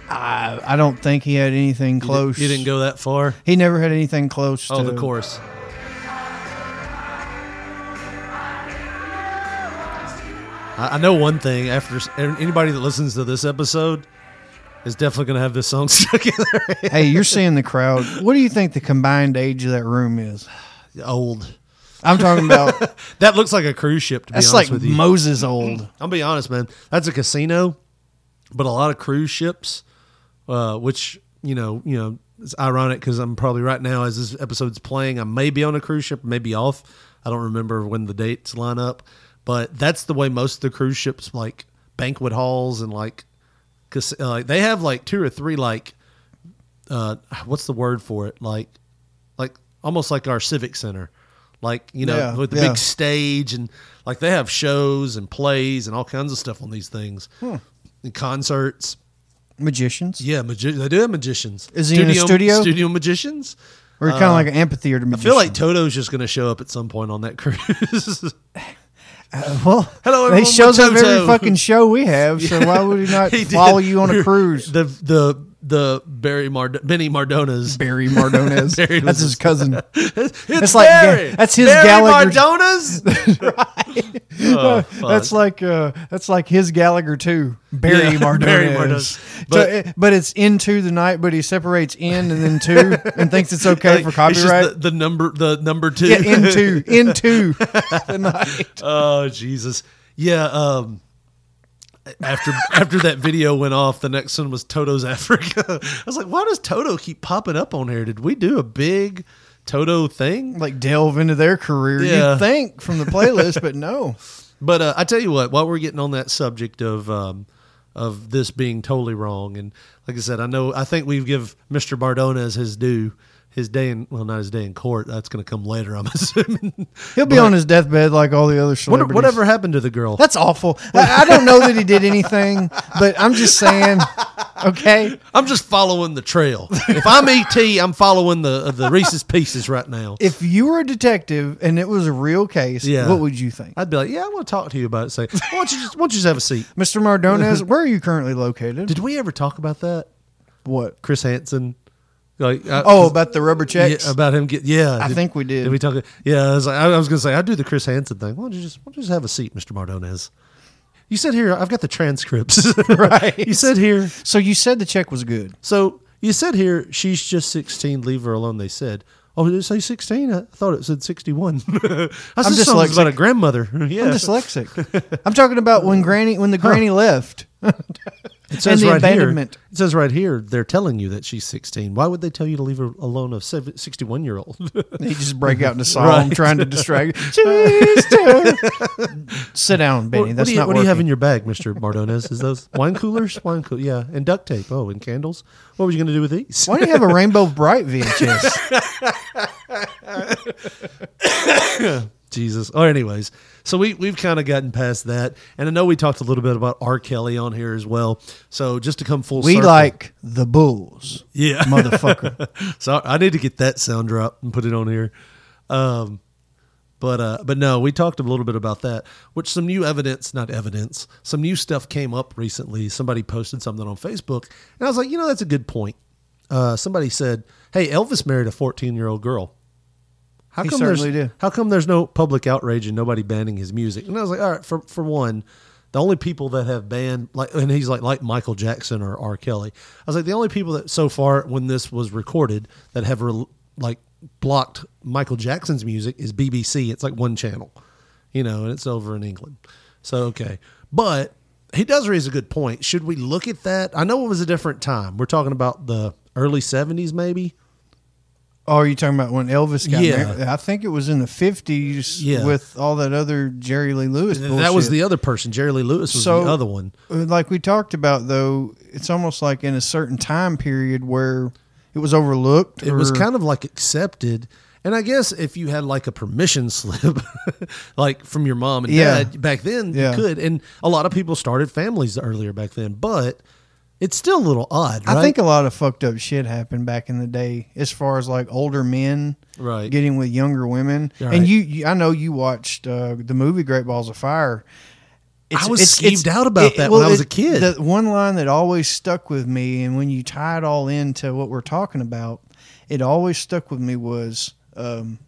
I, I don't think he had anything close. You didn't go that far. He never had anything close. Oh, to the chorus. I, I know one thing. After anybody that listens to this episode is definitely going to have this song stuck in their head. hey, you're seeing the crowd. What do you think the combined age of that room is? Old. I'm talking about. that looks like a cruise ship. To be That's honest like with you, Moses old. I'll be honest, man. That's a casino, but a lot of cruise ships, uh, which you know, you know, it's ironic because I'm probably right now as this episode's playing, I may be on a cruise ship, maybe off. I don't remember when the dates line up, but that's the way most of the cruise ships, like banquet halls and like, cause uh, they have like two or three like, uh, what's the word for it? Like, like almost like our civic center like you know Yeah, with the yeah. big stage and like they have shows and plays and all kinds of stuff on these things Hmm. and concerts Magicians. yeah magi- they do have magicians Is he in a studio? studio magicians Or kind of like an amphitheater I feel like Toto's just going to show up at some point on that cruise. well, Hello, he everyone, shows we're up every fucking show we have. So why would he not He did. follow you on a cruise? the the the Barry Mard- Benny Mardona's Barry Mardones. Barry that's his cousin. it's That's like Barry. Ga- that's his Barry Gallagher. Mardona's. Oh, fuck. that's like uh, that's like his Gallagher too. Barry Yeah, Mardones. Barry Mardones. But, so, it- but it's into the night, but he separates in and then two and thinks it's okay Like, for it's just copyright. the, the number the number two. yeah, into into the night. Oh Jesus. Yeah, um after after that video went off, the next one was Toto's Africa. I was like, why does Toto keep popping up on here? Did we do a big Toto thing? Like delve into their career. Yeah. You'd think from the playlist, but no. But uh, I tell you what, while we're getting on that subject of um, of this being totally wrong, and like I said, I know I think we give Mr. Bardona his due. His day in well, not his day in court. That's going to come later. I'm assuming He'll be But on his deathbed like all the other what, celebrities. whatever happened to the girl? That's awful. I, I don't know that he did anything, but I'm just saying. Okay, I'm just following the trail. If I'm ET, I'm following the uh, the Reese's Pieces right now. if you were a detective and it was a real case, Yeah. what would you think, I'd be like, yeah, I want to talk to you about it. Say, why don't you just, why don't you just have a seat? Mr. Mardones? where are you currently located? Did we ever talk about that? what? Chris Hansen. Like, I- Oh, about the rubber checks. Yeah, about him get yeah. I think we did. Did we talk? Yeah, I was, like, I was gonna say I do the Chris Hansen thing. Why don't you just why don't you just have a seat, Mister Mardones? You said here I've got the transcripts. Right. You said here. So you said the check was good. So you said here she's just sixteen. Leave her alone. They said. Oh, did it say sixteen? I thought it said sixty-one. I said I'm something dyslexic. about a grandmother. Yeah. I'm dyslexic. I'm talking about when Granny when the Granny left. It says the right abandonment. here. It says right here they're telling you that she's 16. Why would they tell you to leave her alone a 61 year old? They just break out into song Right. trying to distract. Sister. Sit down, Benny. What, That's what do you, not what do you have in your bag, Mister Mardones? Is those wine coolers? Wine cool, yeah, and duct tape. Oh, and candles. What were you going to do with these? Why do you have a Rainbow Brite VHS? Jesus. Oh, anyways, so we we've kind of gotten past that, and I know we talked a little bit about R. Kelly on here as well. So just to come full, we circle, like the Bulls. yeah, motherfucker. so I need to get that sound drop and put it on here. Um, but uh, but no, we talked a little bit about that. Which some new evidence, not evidence, some new stuff came up recently. Somebody posted something on Facebook, and I was like, you know, that's a good point. Uh, somebody said, "Hey, Elvis married a 14 year old girl." How He come there's certainly did. how come there's no public outrage and nobody banning his music? And I was like, all right, for for one, the only people that have banned like and he's like like Michael Jackson or R. Kelly. I was like the only people that so far when this was recorded that have re- like blocked Michael Jackson's music is BBC. It's like one channel, you know, and it's over in England. So okay, but he does raise a good point. Should we look at that? I know it was a different time. We're talking about the early '70s, maybe. Oh, are you talking about when Elvis got Yeah. married? I think it was in the fifties Yeah. with all that other Jerry Lee Lewis. That was the other person. Jerry Lee Lewis was So- the other one. Uh, Like we talked about, though, it's almost like in a certain time period where it was overlooked. It was kind of like accepted. And I guess if you had like a permission slip, like from your mom and Yeah. dad back then, Yeah. you could. And a lot of people started families earlier back then, but it's still a little odd, right? I think a lot of fucked up shit happened back in the day, as far as like older men Right. getting with younger women. Right. And you, you, I know you watched uh, the movie Great Balls of Fire. I was skeeved out about that when I was a kid. The one line that always stuck with me, and when you tie it all into what we're talking about, it always stuck with me was um,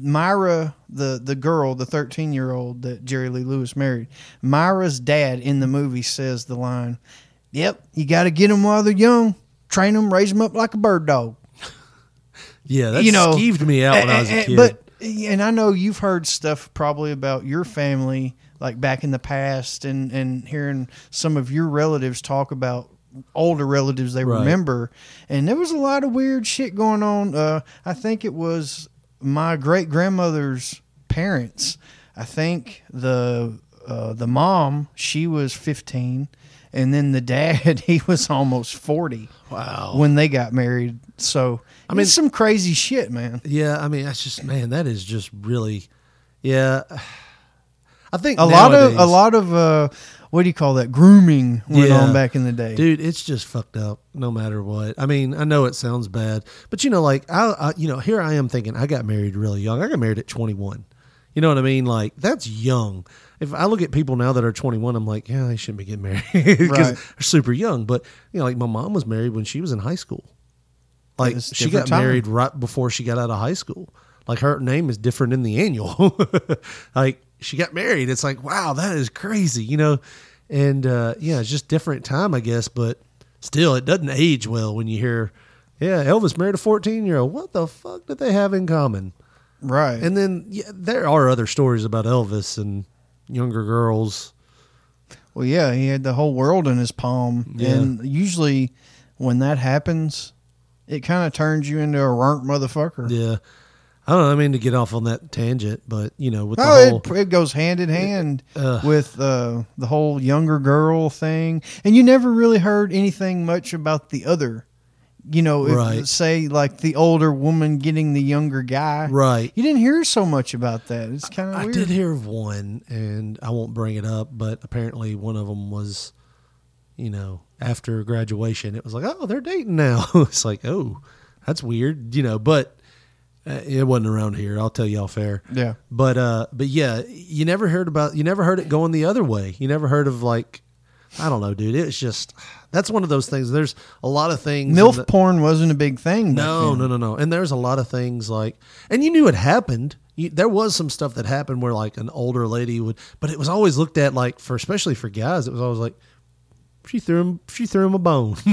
Myra, the the girl, the thirteen year old that Jerry Lee Lewis married. Myra's dad in the movie says the line, "Yep, you got to get them while they're young, train them, raise them up like a bird dog." yeah, that you know, skeeved me out when I was a kid. But and I know you've heard stuff probably about your family, like back in the past, and and hearing some of your relatives talk about older relatives they Right. remember, and there was a lot of weird shit going on. Uh, I think it was my great grandmother's parents. I think the uh, the mom she was fifteen. And then the dad, he was almost forty. Wow! When they got married, so I mean- some crazy shit, man. yeah, I mean, that's just man, that is just really, yeah. I think a lot of a lot of uh what do you call that grooming went Yeah. on back in the day dude. It's just fucked up. No matter what. I mean, I know it sounds bad, but you know, like I, I, you know, here I am thinking I got married really young. I got married at 21. You know what I mean? Like that's young. If I look at people now that are 21, I'm like, yeah, they shouldn't be getting married because Right. they're super young. But you know, like my mom was married when she was in high school. Like she got time. married right before she got out of high school. Like her name is different in the annual. like she got married. It's like, wow, that is crazy, you know? And uh, yeah, it's just different time, I guess, but still it doesn't age well when you hear, yeah, Elvis married a 14 year old. What the fuck did they have in common? right And then yeah, there are other stories about Elvis and younger girls. well yeah he had the whole world in his palm Yeah. and usually when that happens it kind of turns you into a runt motherfucker Yeah. I don't know. I mean to get off on that tangent, but you know, with the Oh, whole it, it goes hand in hand Ugh. with uh, the whole younger girl thing, and you never really heard anything much about the other. You know, if, Right. say like the older woman getting the younger guy. Right. You didn't hear so much about that. It's kind of I weird. did hear of one, and I won't bring it up, but apparently one of them was, you know, after graduation, it was like, oh, they're dating now. it's like, oh, that's weird, you know, but uh, it wasn't around here. I'll tell you all fair. Yeah. But, uh, but yeah, you never heard about, you never heard it going the other way. You never heard of like, I don't know, dude. It's just, that's one of those things. There's a lot of things. in MILF the- porn wasn't a big thing. no, no, no, no. And there's a lot of things like, and you knew it happened. You, there was some stuff that happened where like an older lady would, but it was always looked at like for, especially for guys, it was always like, she threw him, she threw him a bone.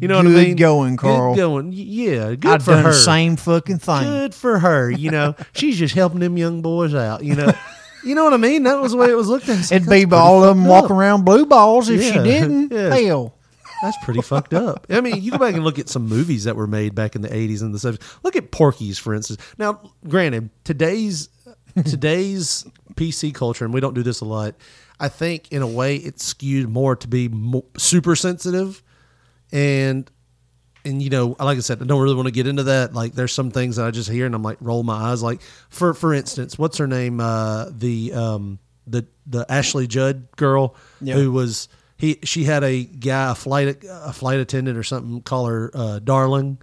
you know what I mean? going, Carl. Good going. Yeah, good I've for done her. same fucking thing. Good for her. You know, she's just helping them young boys out. You know, You know what I mean? That was the way it was looked at. It'd be all of them walking around blue balls if she Yeah. didn't. Yeah. Hell. That's pretty fucked up. I mean, you go back and look at some movies that were made back in the 80s and the 70s. Look at Porky's, for instance. Now, granted, today's today's PC culture, and we don't do this a lot, I think in a way it's skewed more to be mo- super sensitive. And, and you know, like I said, I don't really want to get into that. Like, there's some things that I just hear and I'm like, roll my eyes. Like, for for instance, what's her name? Uh, the um, the the Ashley Judd girl Yeah. who was he she had a guy a flight a flight attendant or something call her uh, darling.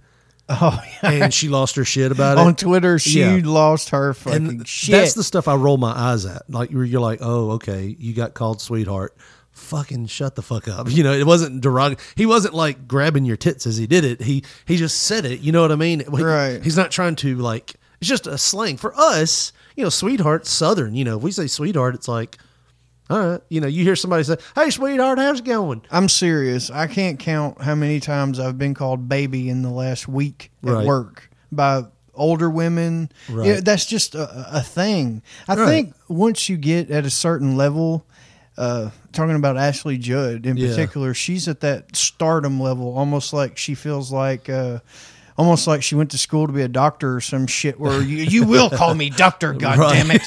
Oh, yeah. and she lost her shit about it On Twitter, she Yeah. lost her fucking and shit. That's the stuff I roll my eyes at. Like you're, you're like, oh, okay, you got called sweetheart. Fucking shut the fuck up. You know, it wasn't derog. He wasn't like grabbing your tits as he did it. He he just said it. You know what I mean? He- Right. He's not trying to like. It's just a slang for us. You know, sweetheart, southern. You know, if we say sweetheart, it's like, all right. You know, you hear somebody say, "Hey, sweetheart, how's it going?" I'm serious. I can't count how many times I've been called baby in the last week at Right. work by older women. Right. That's just a, a thing. I Right. think once you get at a certain level, uh, talking about Ashley Judd in Yeah. particular, she's at that stardom level, almost like she feels like. Uh, Almost like she went to school to be a doctor or some shit. Where you, you will call me doctor, God damn it!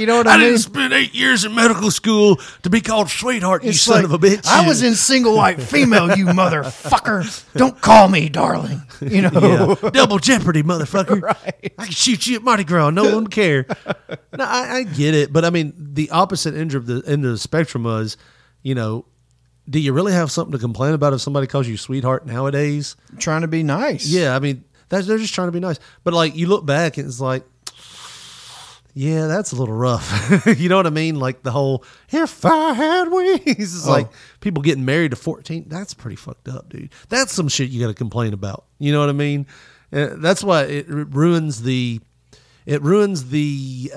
you know what I, I mean? didn't spend eight years in medical school to be called sweetheart. you It's son like, of a bitch. I was in single white female, you motherfucker. Don't call me darling. You know. Yeah. Double jeopardy, motherfucker. I can shoot you at Mardi Gras. No one care. No, I, I get it, but I mean, the opposite end of the end of the spectrum was, you know, do you really have something to complain about if somebody calls you sweetheart nowadays? Trying to be nice. Yeah, I mean, that's, they're just trying to be nice. But like, you look back and it's like, yeah, that's a little rough. you know what I mean? Like the whole "if I had wings," it's Oh. like people getting married to fourteen. That's pretty fucked up, dude. That's some shit you got to complain about. You know what I mean? Uh, that's why it ruins the. It ruins the,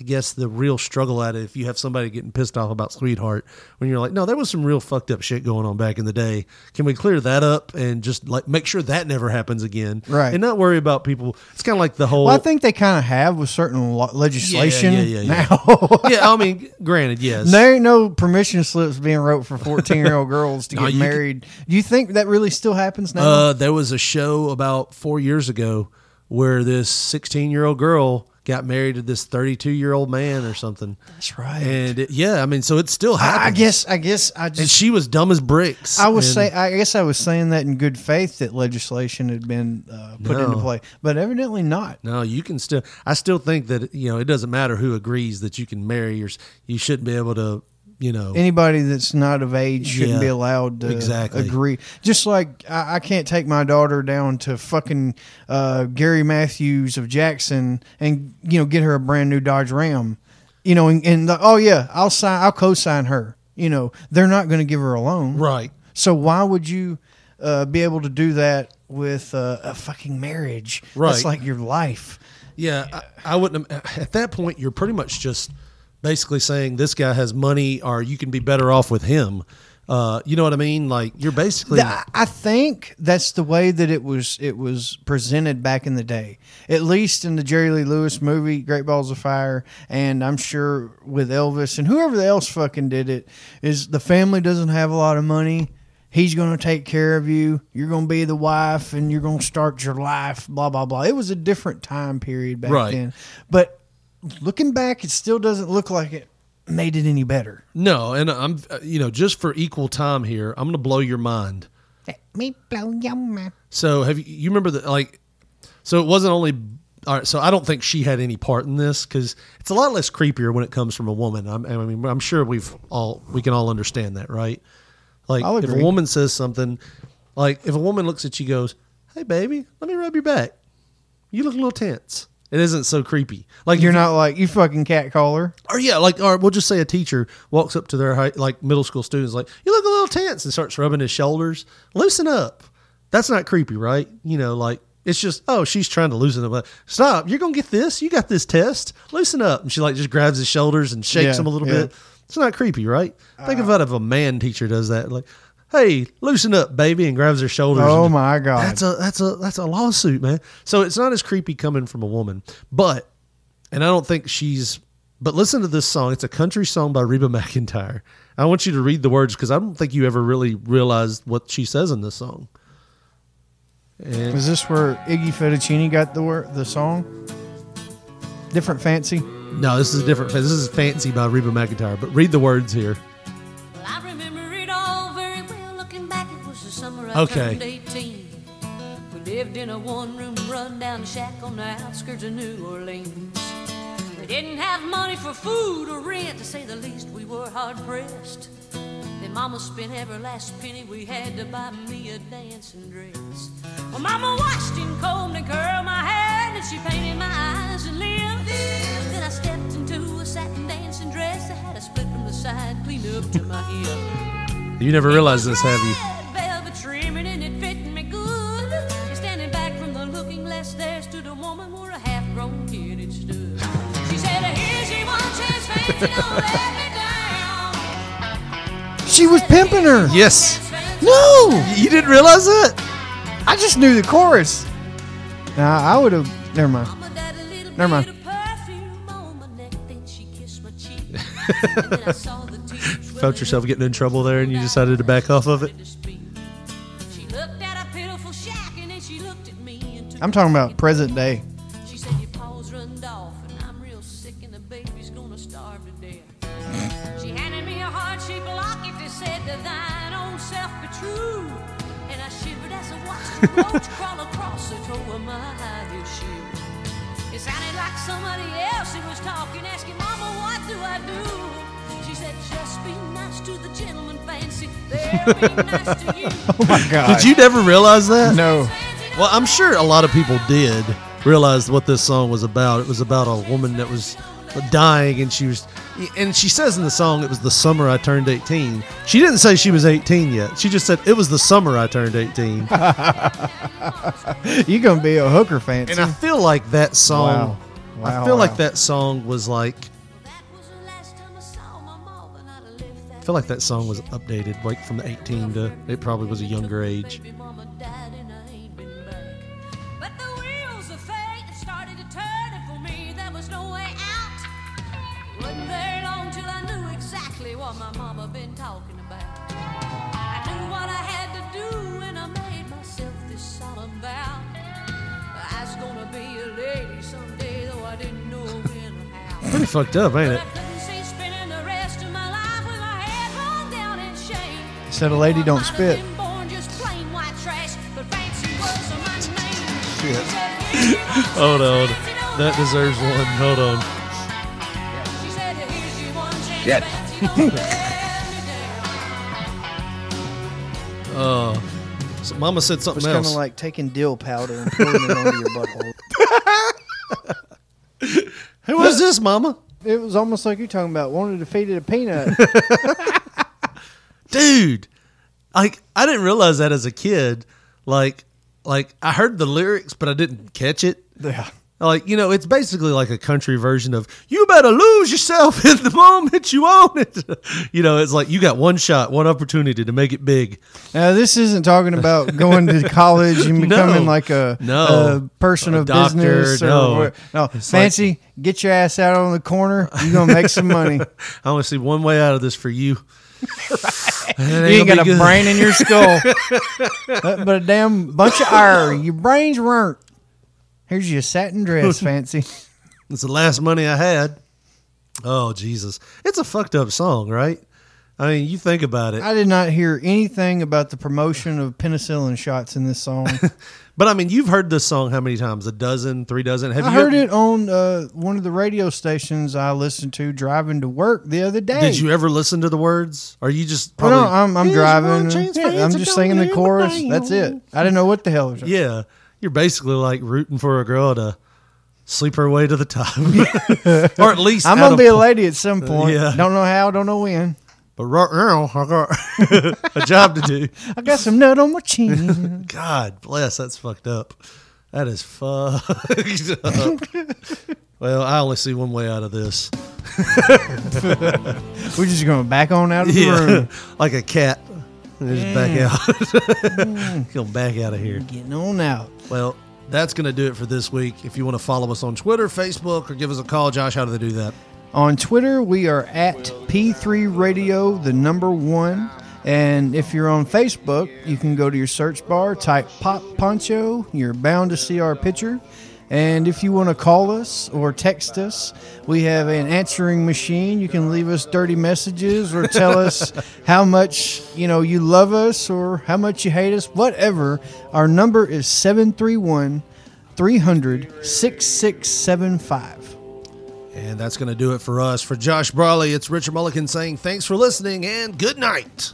I guess, the real struggle at it. If you have somebody getting pissed off about sweetheart, when you're like, no, there was some real fucked up shit going on back in the day. Can we clear that up and just like make sure that never happens again? Right. And not worry about people. It's kind of like the whole. Well, I think they kind of have with certain lo- legislation Yeah, yeah, yeah, yeah. now. yeah, I mean, granted, yes. There ain't no permission slips being wrote for 14 year old girls to No, get you can- married. Do you think that really still happens now? Uh, there was a show about four years ago where this 16 year old girl got married to this 32 year old man or something. That's right. And it, yeah, I mean, so it still happens. I, guess. I guess. I just. and she was dumb as bricks. I was and- say. I guess I was saying that in good faith that legislation had been uh, put into play, but evidently not. No, you can still. I still think that you know it doesn't matter who agrees that you can marry or you shouldn't be able to. You know, Anybody that's not of age shouldn't Yeah, be allowed to exactly. agree. Just like I, I can't take my daughter down to fucking uh, Gary Matthews of Jackson and you know get her a brand new Dodge Ram, you know, and, and the, oh yeah, I'll sign, I'll co-sign her. You know, they're not going to give her a loan, right? So why would you uh, be able to do that with uh, a fucking marriage? Right. it's like your life. Yeah, I, I wouldn't. At that point, you're pretty much just basically saying this guy has money, or you can be better off with him. Uh, you know what I mean? Like you're basically. I think that's the way that it was it was presented back in the day. At least in the Jerry Lee Lewis movie, Great Balls of Fire, and I'm sure with Elvis and whoever else fucking did it, is the family doesn't have a lot of money. He's going to take care of you. You're going to be the wife, and you're going to start your life. Blah blah blah. It was a different time period back Right. then, but looking back, it still doesn't look like it made it any better. No, and I'm uh, you know just for equal time here, I'm going to blow your mind. Let me blow your mind. So have you you remember that like so it wasn't only all right, so I don't think she had any part in this because it's a lot less creepier when it comes from a woman. I'm, I mean, I'm sure we've all we can all understand that, right? Like if a woman says something, like if a woman looks at you, goes, "Hey, baby, let me rub your back. You look a little tense." It isn't so creepy. Like You're not like you fucking cat caller. or yeah, like or we'll just say a teacher walks up to their high, like middle school students, like you look a little tense, and starts rubbing his shoulders. Loosen up. That's not creepy, right? You know, like it's just oh, she's trying to loosen up. Like, Stop! You're gonna get this. You got this test. Loosen up. And she like just grabs his shoulders and shakes Yeah, him a little yeah. Bit. It's not creepy, right? Think uh, about if a man teacher does that, like. Hey, loosen up, baby, and grabs her shoulders. Oh my god. that's a that's a that's a lawsuit, man. So it's not as creepy coming from a woman, but and I don't think she's But listen to this song. It's a country song by Reba McEntire. I want you to read the words because I don't think you ever really realized what she says in this song. And Is this where Iggy Fettuccine got the word, the song? Different fancy. no, this is a different. This is Fancy by Reba McEntire. But read the words here. Okay. turned 18. We lived in a one-room run-down shack on the outskirts of New Orleans. We didn't have money for food or rent, to say the least. We were hard-pressed. Then Mama spent every last penny we had to buy me a dancing dress. Well, Mama washed and combed and curled my hair, and she painted my eyes and lips. Then I stepped into a satin dancing dress that had a split from the side, clean up to my hip. You never realized this, have you? She was pimping her. Yes. No. You didn't realize it? I just knew the chorus. Now I would have. Never mind. Never mind. Felt yourself getting in trouble there, and you decided to back off of it. She looked at a pitiful shack and then she looked at me and took I'm talking about present day. It sounded like somebody else who was talking, asking, Mama, what do I do? She said, Just be nice to the gentleman, fancy. They'll be nice to you. Oh my god. Did you never realize that? No. Well, I'm sure a lot of people did realize what this song was about. It was about a woman that was dying, and she was, and she says in the song, "It was the summer I turned 18." She didn't say she was 18 yet. She just said it was the summer I turned 18. You're gonna be a hooker fan. and I feel like that song. Wow. Wow, I feel like that song was like. I feel like that song was updated, like from the 18 to it probably was a younger age. Pretty fucked up, ain't it? Couldn't see spending the rest of my life with my head hung down in shame. Said a lady don't spit. Born just plain white trash, but fancy was my name. Shit. Hold on. That deserves one. Hold on. Shit. Oh. So mama said something It's something kind of else. like taking dill powder and pouring it onto your butthole. Who was this, mama? It was almost like you're talking about wanted to feed it a peanut. Dude, like I didn't realize that as a kid. Like, like I heard the lyrics, but I didn't catch it. Yeah. Like, you know, it's basically like a country version of "You better lose yourself in the moment you own it." you know, it's like you got one shot, one opportunity to make it big. Now, this isn't talking about going to college and becoming No. like a, No. a person A of doctor, business. Or no. no, It's like- fancy. get your ass out on the corner. You're gonna make some money. I only see one way out of this for you. you ain't got a brain in your skull, Uh, but a damn bunch of iron. Your brain's burnt. Here's your satin dress, fancy. It's the last money I had. Oh Jesus, it's a fucked up song, right? I mean, you think about it. I did not hear anything about the promotion of penicillin shots in this song. But I mean, you've heard this song how many times? A dozen, three dozen? Have I you heard ever- it on uh, one of the radio stations I listened to driving to work the other day. Did you ever listen to the words? Or you just Well, probably? no, I'm, I'm driving. and- yeah, I'm just singing the chorus. That's it. I didn't know what the hell. it was. Yeah, you're basically like rooting for a girl to sleep her way to the top, or at least I'm gonna be a lady at some uh, point. Yeah. Don't know how. Don't know when. But right now, I got a job to do. I got some nut on my chin. God bless, that's fucked up. That is fucked up. well, I only see one way out of this. We're just gonna back on out of the Yeah, room. like a cat. And just mm. back out. Mm. Come back out of here. Getting on out. Well, that's going to do it for this week. If you want to follow us on Twitter, Facebook, or give us a call, Josh, how do they do that? On Twitter, we are at P3 Radio, the number one. And if you're on Facebook, you can go to your search bar, type Pop Poncho. You're bound to see our picture. And if you want to call us or text us, we have an answering machine. You can leave us dirty messages or tell us how much, you know, you love us or how much you hate us, whatever. Our number is 731 300 6675. And that's going to do it for us. For Josh Brawley, it's Richard Mulligan saying thanks for listening and good night.